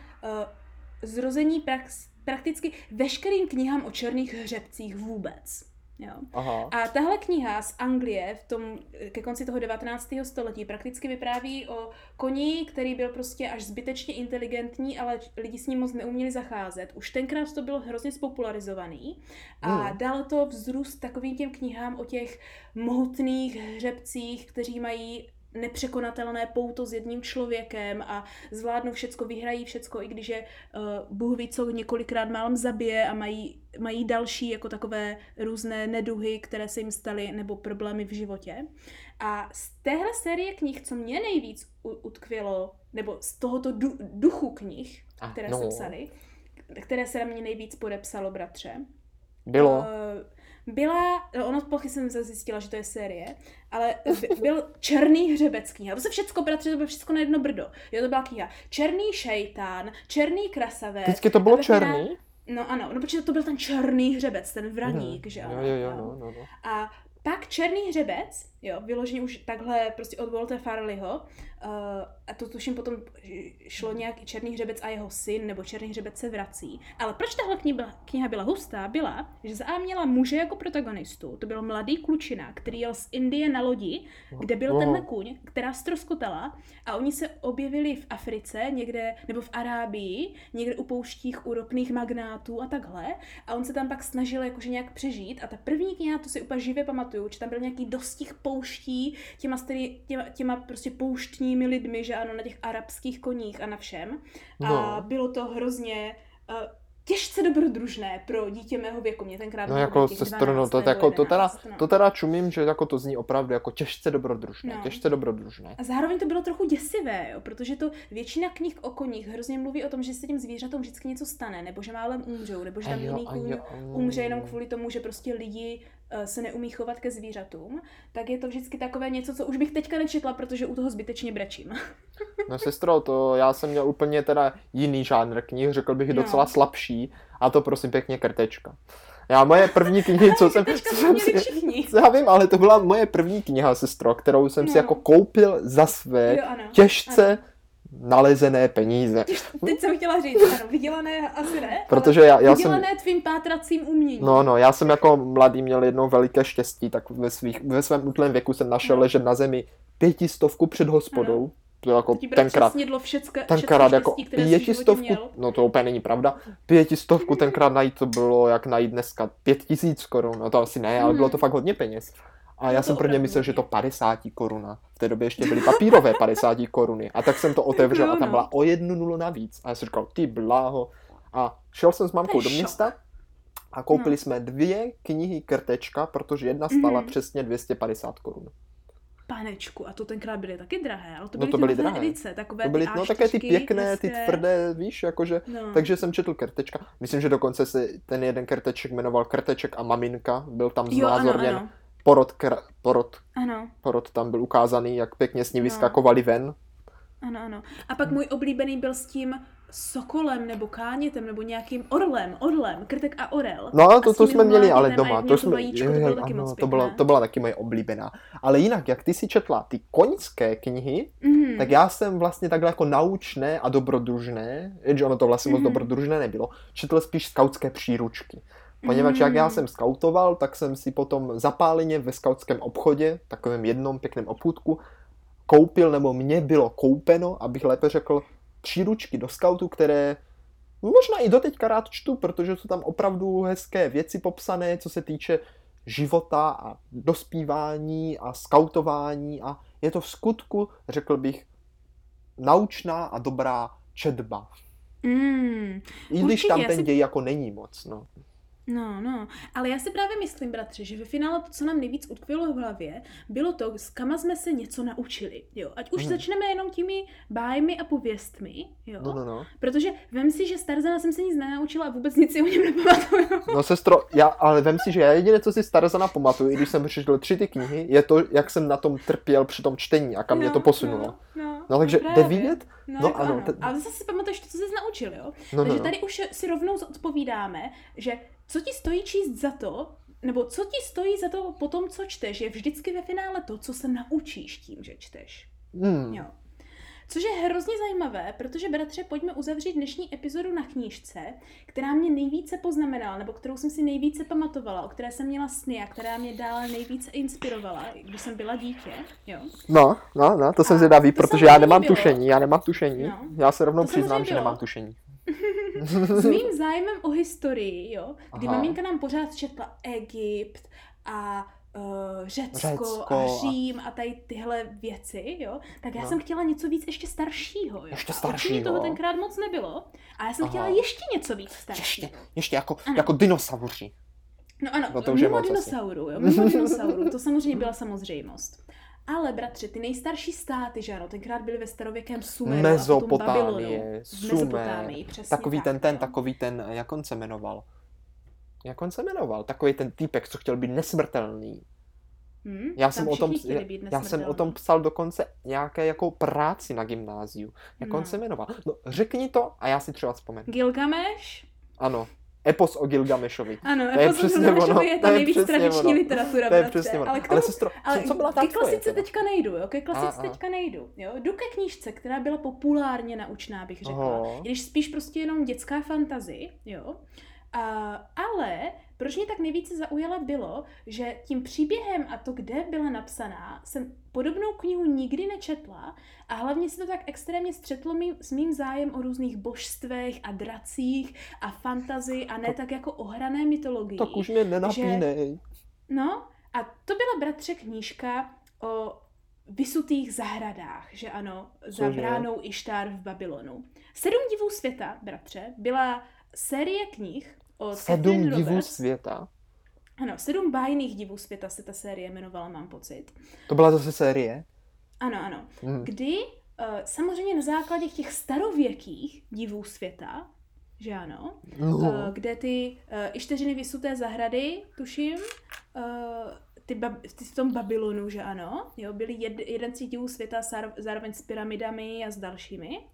zrození prax, prakticky veškerým knihám o černých hřebcích vůbec. Jo. Aha. A tahle kniha z Anglie v tom, ke konci toho 19. století prakticky vypráví o koni, který byl prostě až zbytečně inteligentní, ale lidi s ním moc neuměli zacházet. Už tenkrát to bylo hrozně spopularizovaný a Hmm. dalo to vzrůst takovým těm knihám o těch mohutných hřebcích, kteří mají nepřekonatelné pouto s jedním člověkem a zvládnou všecko, vyhrají všecko, i když je uh, Bůh ví, co několikrát málem zabije a mají, mají další jako takové různé neduhy, které se jim staly, nebo problémy v životě. A z téhle série knih, co mě nejvíc utkvělo, nebo z tohoto du- duchu knih, které no. se psaly, které se na mě nejvíc podepsalo, bratře, Bylo. Eh, byla, no, ono pochy jsem zjistila, že to je série, ale by- byl Černý hřebec kniha. To se všecko, bratře, to bylo všecko na jedno brdo. Jo, to byla kniha. Černý šejtán, Černý krasavec. Vždycky to bylo černý? No ano, no protože to byl ten černý hřebec, ten vraník, Mhm. že Jo, ano. jo, jo, no, no, no. A pak Černý hřebec, jo, vyloženě už takhle prostě od Walter Farleyho, uh, a to tuším potom šlo nějaký Černý hřebec a jeho syn, nebo Černý hřebec se vrací. Ale proč tahle kniha byla, kniha byla hustá? Byla, že za A měla muže jako protagonistu, to byl mladý klučina, který jel z Indie na lodi, kde byl tenhle kůň, která stroskotala a oni se objevili v Africe, někde, nebo v Arábii, někde u pouštích u ropných magnátů a takhle. A on se tam pak snažil jakože nějak přežít. A ta první kniha, to si úplně živě pamatuju, že tam byl nějaký dostih pouští těma, stary, těma, těma prostě pouštními lidmi, že ano, na těch arabských koních a na všem. A No. bylo to hrozně uh, těžce dobrodružné pro dítě mého věku. Mě tenkrát No jako sestro, no 12 to, jako, to, teda, 11, no. to teda čumím, že jako to zní opravdu jako těžce dobrodružné, No. těžce dobrodružné. A zároveň to bylo trochu děsivé, jo, protože to většina knih o koních hrozně mluví o tom, že se těm zvířatům vždycky něco stane, nebo že málem umřou, nebo že tam A jo, jiný a kůň umře jenom kvůli tomu, že prostě lidi se neumí chovat ke zvířatům, tak je to vždycky takové něco, co už bych teďka nečetla, protože u toho zbytečně brečím. [laughs] No sestro, to já jsem měl úplně teda jiný žánr knih, řekl bych No. docela slabší, a to prosím pěkně krtečka. Já moje první knihy, [laughs] co jsem, co jsem si, všichni. [laughs] já vím, ale to byla moje první kniha, sestro, kterou jsem si No. jako koupil za své Jo, ano. těžce nalezené peníze. Teď jsem chtěla říct, ano, vydělané asi ne, Protože já, já jsem, vydělané tvým pátracím uměním. no, no, já jsem jako mladý měl jednou veliké štěstí, tak ve, svých, ve svém útlém věku jsem našel No. ležet na zemi pětistovku před hospodou. To jako ti bratře tenkrát, snědlo všecko, tenkrát jako štěstí, pětistovku, no to úplně není pravda, pětistovku tenkrát najít to bylo jak najít dneska pět tisíc korun, no to asi ne, ale bylo to fakt hodně peněz. A já to jsem prvně myslel, že to 50 koruna. V té době ještě byly papírové 50 koruny. A tak jsem to otevřel a tam no. byla o jednu nulu navíc. A já jsem říkal, ty bláho. A šel jsem s mamkou To do města a koupili No. jsme dvě knihy krtečka, protože jedna stála Mhm. přesně 250 korun. Panečku, a to tenkrát byly taky drahé, ale to No byly to ty byly drahé. edice, takové To byly ty no, také ty A4, pěkné, ty tvrdé, víš, jakože No. takže jsem četl krtečka. Myslím, že dokonce se ten jeden krteček jmenoval Krteček a maminka. Byl tam jo, ano, znázorněn ano. Porod, kra, porod, Ano, porod tam byl ukázaný, jak pěkně s ní No. vyskakovali ven. ano, ano. A pak můj oblíbený byl s tím sokolem nebo kánětem nebo nějakým orlem, orlem, krtek a orel. No A to, to jsme měli ale doma. To jsme, vajíčko, to bylo taky ano, moc to, byla, to byla taky moje oblíbená. Ale jinak, jak ty si četla ty koňské knihy, Mhm. tak já jsem vlastně takhle jako naučné a dobrodružné, že ono to vlastně moc Mhm. dobrodružné nebylo, četl spíš skautské příručky. Poněvadž jak já Mhm. jsem skautoval, tak jsem si potom zapáleně ve skautském obchodě, takovém jednom pěkném obchůdku, koupil, nebo mě bylo koupeno, abych lépe řekl, příručky do skautu, které možná i doteďka rád čtu, protože jsou tam opravdu hezké věci popsané, co se týče života a dospívání a skautování a je to v skutku, řekl bych, naučná a dobrá četba. Mm. I když Určitě, tam ten si- děj jako není moc, no. No, no, ale já si právě myslím, bratře, že ve finále to, co nám nejvíc utkvělo v hlavě, bylo to, s kama jsme se něco naučili, jo. Ať už Mhm. začneme jenom těmi bájmi a pověstmi, jo. No, no, no. Protože vem si, že z Tarzana jsem se nic nenaučila a vůbec nic si o něm nepamatuju. No sestro, já, ale vem si, že já jediné, co si z Tarzana pamatuju, i když jsem přečetl tři ty knihy, je to, jak jsem na tom trpěl při tom čtení a kam mě to posunulo. No, no, No takže právě. jde vidět? No, No jako ano, ano. te- Ale zase si pamatuješ to, co jsi naučil, jo? No, no, Takže no. tady už si rovnou odpovídáme, že co ti stojí číst za to, nebo co ti stojí za to po tom, co čteš, je vždycky ve finále to, co se naučíš tím, že čteš. Hmm. Jo. Což je hrozně zajímavé, protože bratře, pojďme uzavřít dnešní epizodu na knížce, která mě nejvíce poznamenala, nebo kterou jsem si nejvíce pamatovala, o které jsem měla sny a která mě dále nejvíce inspirovala, když jsem byla dítě. Jo. No, no, no, to jsem zvědavý, to protože já nemám bylo- tušení, já nemám tušení. No. Já se rovnou To přiznám, že nemám tušení. [laughs] [laughs] S mým zájmem o historii, jo, kdy Aha. maminka nám pořád četla Egypt a uh, Řecko, Řecko a Řím a tady tyhle věci, jo, tak já No. jsem chtěla něco víc ještě staršího, jo. Ještě staršího. toho tenkrát moc nebylo, a já jsem Aha. chtěla ještě něco víc staršího. Ještě, ještě jako, Ano. jako dinosauři. No ano, No to mimo dinosaurů, jo, mimo dinosaurů, to samozřejmě byla samozřejmost. Ale bratře, ty nejstarší státy, že ano, tenkrát byly ve starověkém Sumeru a potom Babylonu. Mezopotámie, Sumer, Mezopotámii, přesně takový tak, ten, ten, jo. takový ten, jak on se jmenoval? Jak on se jmenoval? Takový ten týpek, co chtěl být nesmrtelný. Hm? Já jsem, o tom, já, jsem o tom psal dokonce nějaké jako práci na gymnáziu. Jak on No. se jmenoval? No, řekni to a já si třeba vzpomenu. Gilgamesh? Ano, epos o Gilgamešovi. Ano, To je Epos o přesně Gilgameshovi ono, je to ta je nejvíc tradiční ono. literatura, To je bratře. přesně ono. Ale, k Ale tomu, sestro, ale co, co byla ta ke tvoje klasice teda? teďka nejdu, jo? Ke klasice A, a. teďka nejdu, jo? Jdu ke knížce, která byla populárně naučná, bych řekla. I když spíš prostě jenom dětská fantazy, jo? A, ale proč mě tak nejvíce zaujala bylo, že tím příběhem a to, kde byla napsaná, jsem podobnou knihu nikdy nečetla a hlavně se to tak extrémně střetlo mým, s mým zájem o různých božstvech a dracích a fantazy a ne Tak- tak jako o hrané mytologii. Tak už mě nenapínej. No a to byla bratře knížka o vysutých zahradách, že ano, za bránou Ištar v Babylonu. Sedm divů světa, bratře, byla série knih od Sedm Catherine divů Roberts. světa. Ano, sedm bájných divů světa se ta série jmenovala, mám pocit. To byla zase série. Ano, ano. Hm. Kdy uh, samozřejmě na základě těch starověkých divů světa, že ano, No. uh, kde ty uh, Išteřiny vysuté zahrady, tuším, ty, bab, ty v tom Babylonu, že ano, jo, byly jed, jeden z těch divů světa záro- zároveň s pyramidami a s dalšími.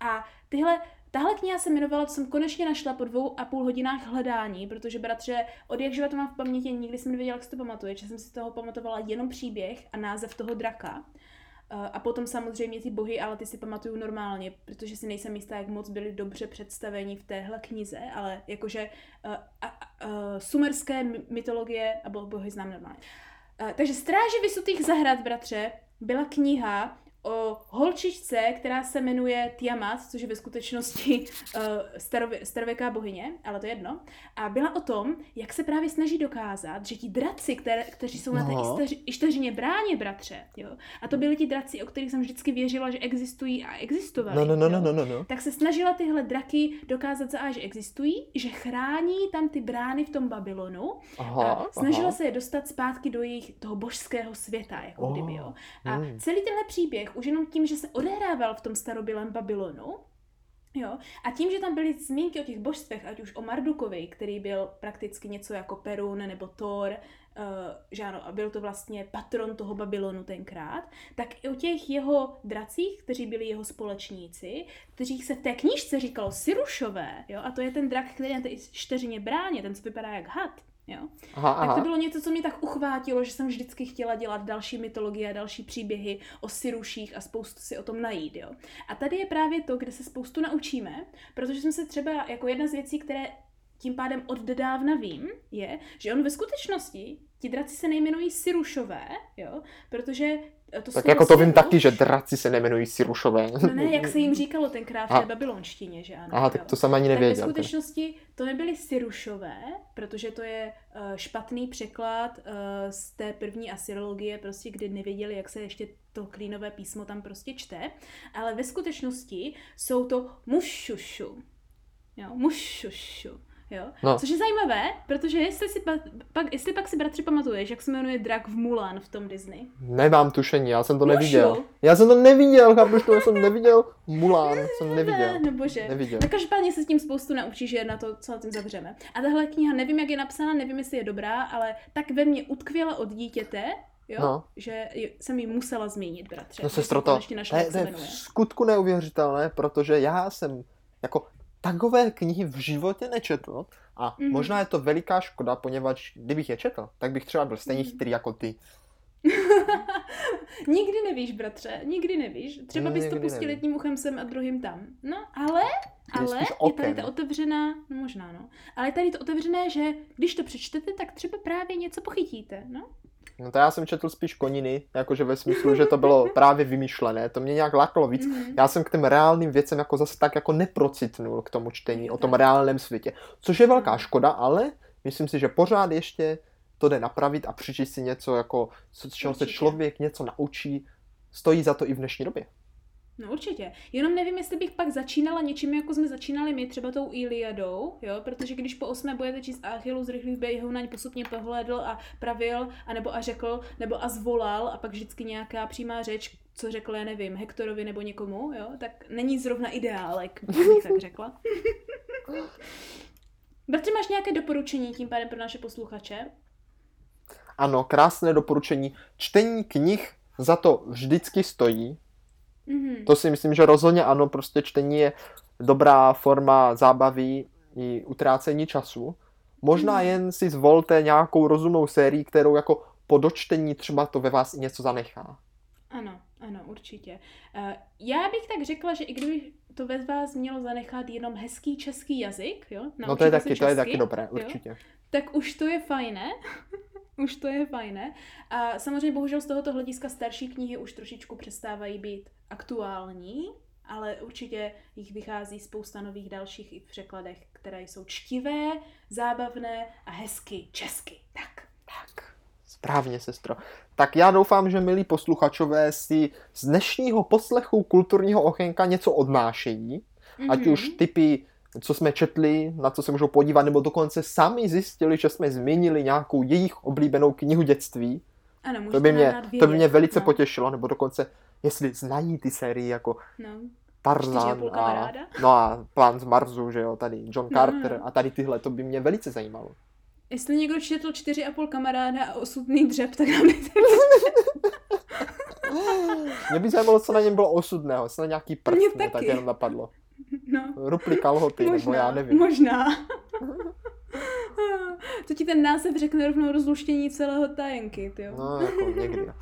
A tyhle, tahle kniha se jmenovala, to jsem konečně našla po dvou a půl hodinách hledání, protože bratře, od jak to mám v paměti, nikdy jsem nevěděla, jak se to pamatuje, že jsem si z toho pamatovala jenom příběh a název toho draka. Uh, a potom samozřejmě ty bohy, ale ty si pamatuju normálně, protože si nejsem jistá, jak moc byly dobře představeni v téhle knize, ale jakože uh, a, a, uh, sumerské my- mytologie a bo- bohy znám normálně. Uh, takže Stráže vysutých zahrad, bratře, byla kniha o holčičce, která se jmenuje Tiamat, což je ve skutečnosti uh, [laughs] starově, starověká bohyně, ale to je jedno. A byla o tom, jak se právě snaží dokázat, že ti draci, které, kteří jsou na té Aha. Išteři- Išteřině bráně, bratře, jo, a to byli ti draci, o kterých jsem vždycky věřila, že existují a existovali. No, no, no, no, no, no, no. Tak se snažila tyhle draky dokázat za A, že existují, že chrání tam ty brány v tom Babylonu Aha, a snažila aha. se je dostat zpátky do jejich toho božského světa, jako Oh, kdyby, jo. A hmm. celý tenhle příběh, už jenom tím, že se odehrával v tom starobylém Babylonu, Jo? A tím, že tam byly zmínky o těch božstvech, ať už o Mardukovi, který byl prakticky něco jako Perun nebo Thor, uh, že ano, a byl to vlastně patron toho Babylonu tenkrát, tak i o těch jeho dracích, kteří byli jeho společníci, kteří se v té knížce říkalo Sirušové, jo? a to je ten drak, který na té čtyřině bráně, ten co vypadá jak had, Jo? Aha, aha. Tak to bylo něco, co mě tak uchvátilo, že jsem vždycky chtěla dělat další mytologie a další příběhy o Siruších a spoustu si o tom najít. Jo? A tady je právě to, kde se spoustu naučíme, protože jsme se třeba jako jedna z věcí, které tím pádem od dávna vím, je, že on ve skutečnosti, ti draci se nejmenují Sirušové, jo, protože to tak jako to vím taky, že draci se nemenují Sirušové. No ne, jak se jim [laughs] říkalo tenkrát v té babylonštině, že ano. Aha, tak to jsem ani nevěděl. Tak ve skutečnosti to nebyly Sirušové, protože to je uh, špatný překlad uh, z té první asyrologie, prostě kdy nevěděli, jak se ještě to klínové písmo tam prostě čte, ale ve skutečnosti jsou to mušušu. Jo, mušušu. Jo? No. Což je zajímavé, protože jestli, si pa, pak, jestli pak si bratři pamatuješ, jak se jmenuje drak v Mulan v tom Disney? Nemám tušení, já jsem to Mušu. neviděl. Já jsem to neviděl, chápeš to, já jsem neviděl Mulan, jsem neviděl. No bože. Neviděl. No každopádně se s tím spoustu naučíš, že na to, co na tím zavřeme. A tahle kniha, nevím, jak je napsána, nevím, jestli je dobrá, ale tak ve mně utkvěla od dítěte, Jo? No. Že jsem ji musela zmínit, bratře. No sestro, to, to, je, to je v skutku neuvěřitelné, protože já jsem jako takové knihy v životě nečetl a mm. možná je to veliká škoda, poněvadž kdybych je četl, tak bych třeba byl stejně mm. chytrý jako ty. [laughs] nikdy nevíš, bratře, nikdy nevíš. Třeba bys to pustil jedním uchem sem a druhým tam. No, ale, ale je tady ta otevřená, no možná no, ale je tady to otevřené, že když to přečtete, tak třeba právě něco pochytíte, no. No to já jsem četl spíš koniny, jakože ve smyslu, že to bylo [laughs] právě vymyšlené, to mě nějak lákalo víc. Mm-hmm. Já jsem k těm reálným věcem jako zase tak jako neprocitnul k tomu čtení o tom reálném světě, což je velká mhm. škoda, ale myslím si, že pořád ještě to jde napravit a přečíst si něco, jako, z čeho se člověk něco naučí, stojí za to i v dnešní době. No určitě. Jenom nevím, jestli bych pak začínala něčím, jako jsme začínali my, třeba tou Iliadou, jo, protože když po osmé budete číst Achillu z rychlých běhů, na ně postupně pohledl a pravil, anebo a řekl, nebo a zvolal a pak vždycky nějaká přímá řeč, co řekl, já nevím, Hektorovi nebo někomu, jo, tak není zrovna ideálek, bych tak řekla. [laughs] Bratře, máš nějaké doporučení tím pádem pro naše posluchače? Ano, krásné doporučení. Čtení knih za to vždycky stojí, Mm-hmm. To si myslím, že rozhodně ano, prostě čtení je dobrá forma zábavy i utrácení času. Možná mm-hmm. jen si zvolte nějakou rozumnou sérii, kterou jako po dočtení třeba to ve vás i něco zanechá. Ano, ano, určitě. Uh, já bych tak řekla, že i kdyby to ve vás mělo zanechat jenom hezký český jazyk, jo? No to je taky, česky, to je taky dobré, určitě. Jo? Tak už to je fajné. [laughs] [laughs] už to je fajné. A samozřejmě bohužel z tohoto hlediska starší knihy už trošičku přestávají být aktuální, ale určitě jich vychází spousta nových dalších i v překladech, které jsou čtivé, zábavné a hezky česky. Tak. Tak. Správně, sestro. Tak já doufám, že milí posluchačové si z dnešního poslechu kulturního okénka něco odnášejí, mm-hmm. ať už typy co jsme četli, na co se můžou podívat, nebo dokonce sami zjistili, že jsme změnili nějakou jejich oblíbenou knihu dětství. Ano, to by mě, to by mě velice no. potěšilo, nebo dokonce, jestli znají ty série jako no. Tarzan a, no a Plán z Marsu, že jo, tady John no, Carter no, no. a tady tyhle, to by mě velice zajímalo. Jestli někdo četl čtyři a půl kamaráda a osudný dřep, tak nám [laughs] Mě by zajímalo, co na něm bylo osudného, jestli na nějaký prst mě, mě tak jenom napadlo. No. Rupli kalhoty, možná, nebo já nevím. Možná. [laughs] to ti ten název řekne rovnou rozluštění celého tajenky, jo. No, jako někdy.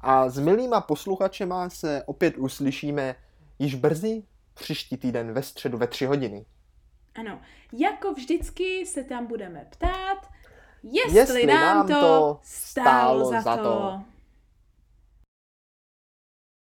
A s milýma posluchačema se opět uslyšíme již brzy příští týden ve středu ve tři hodiny. Ano, jako vždycky se tam budeme ptát, jestli, jestli nám to stálo za to. to.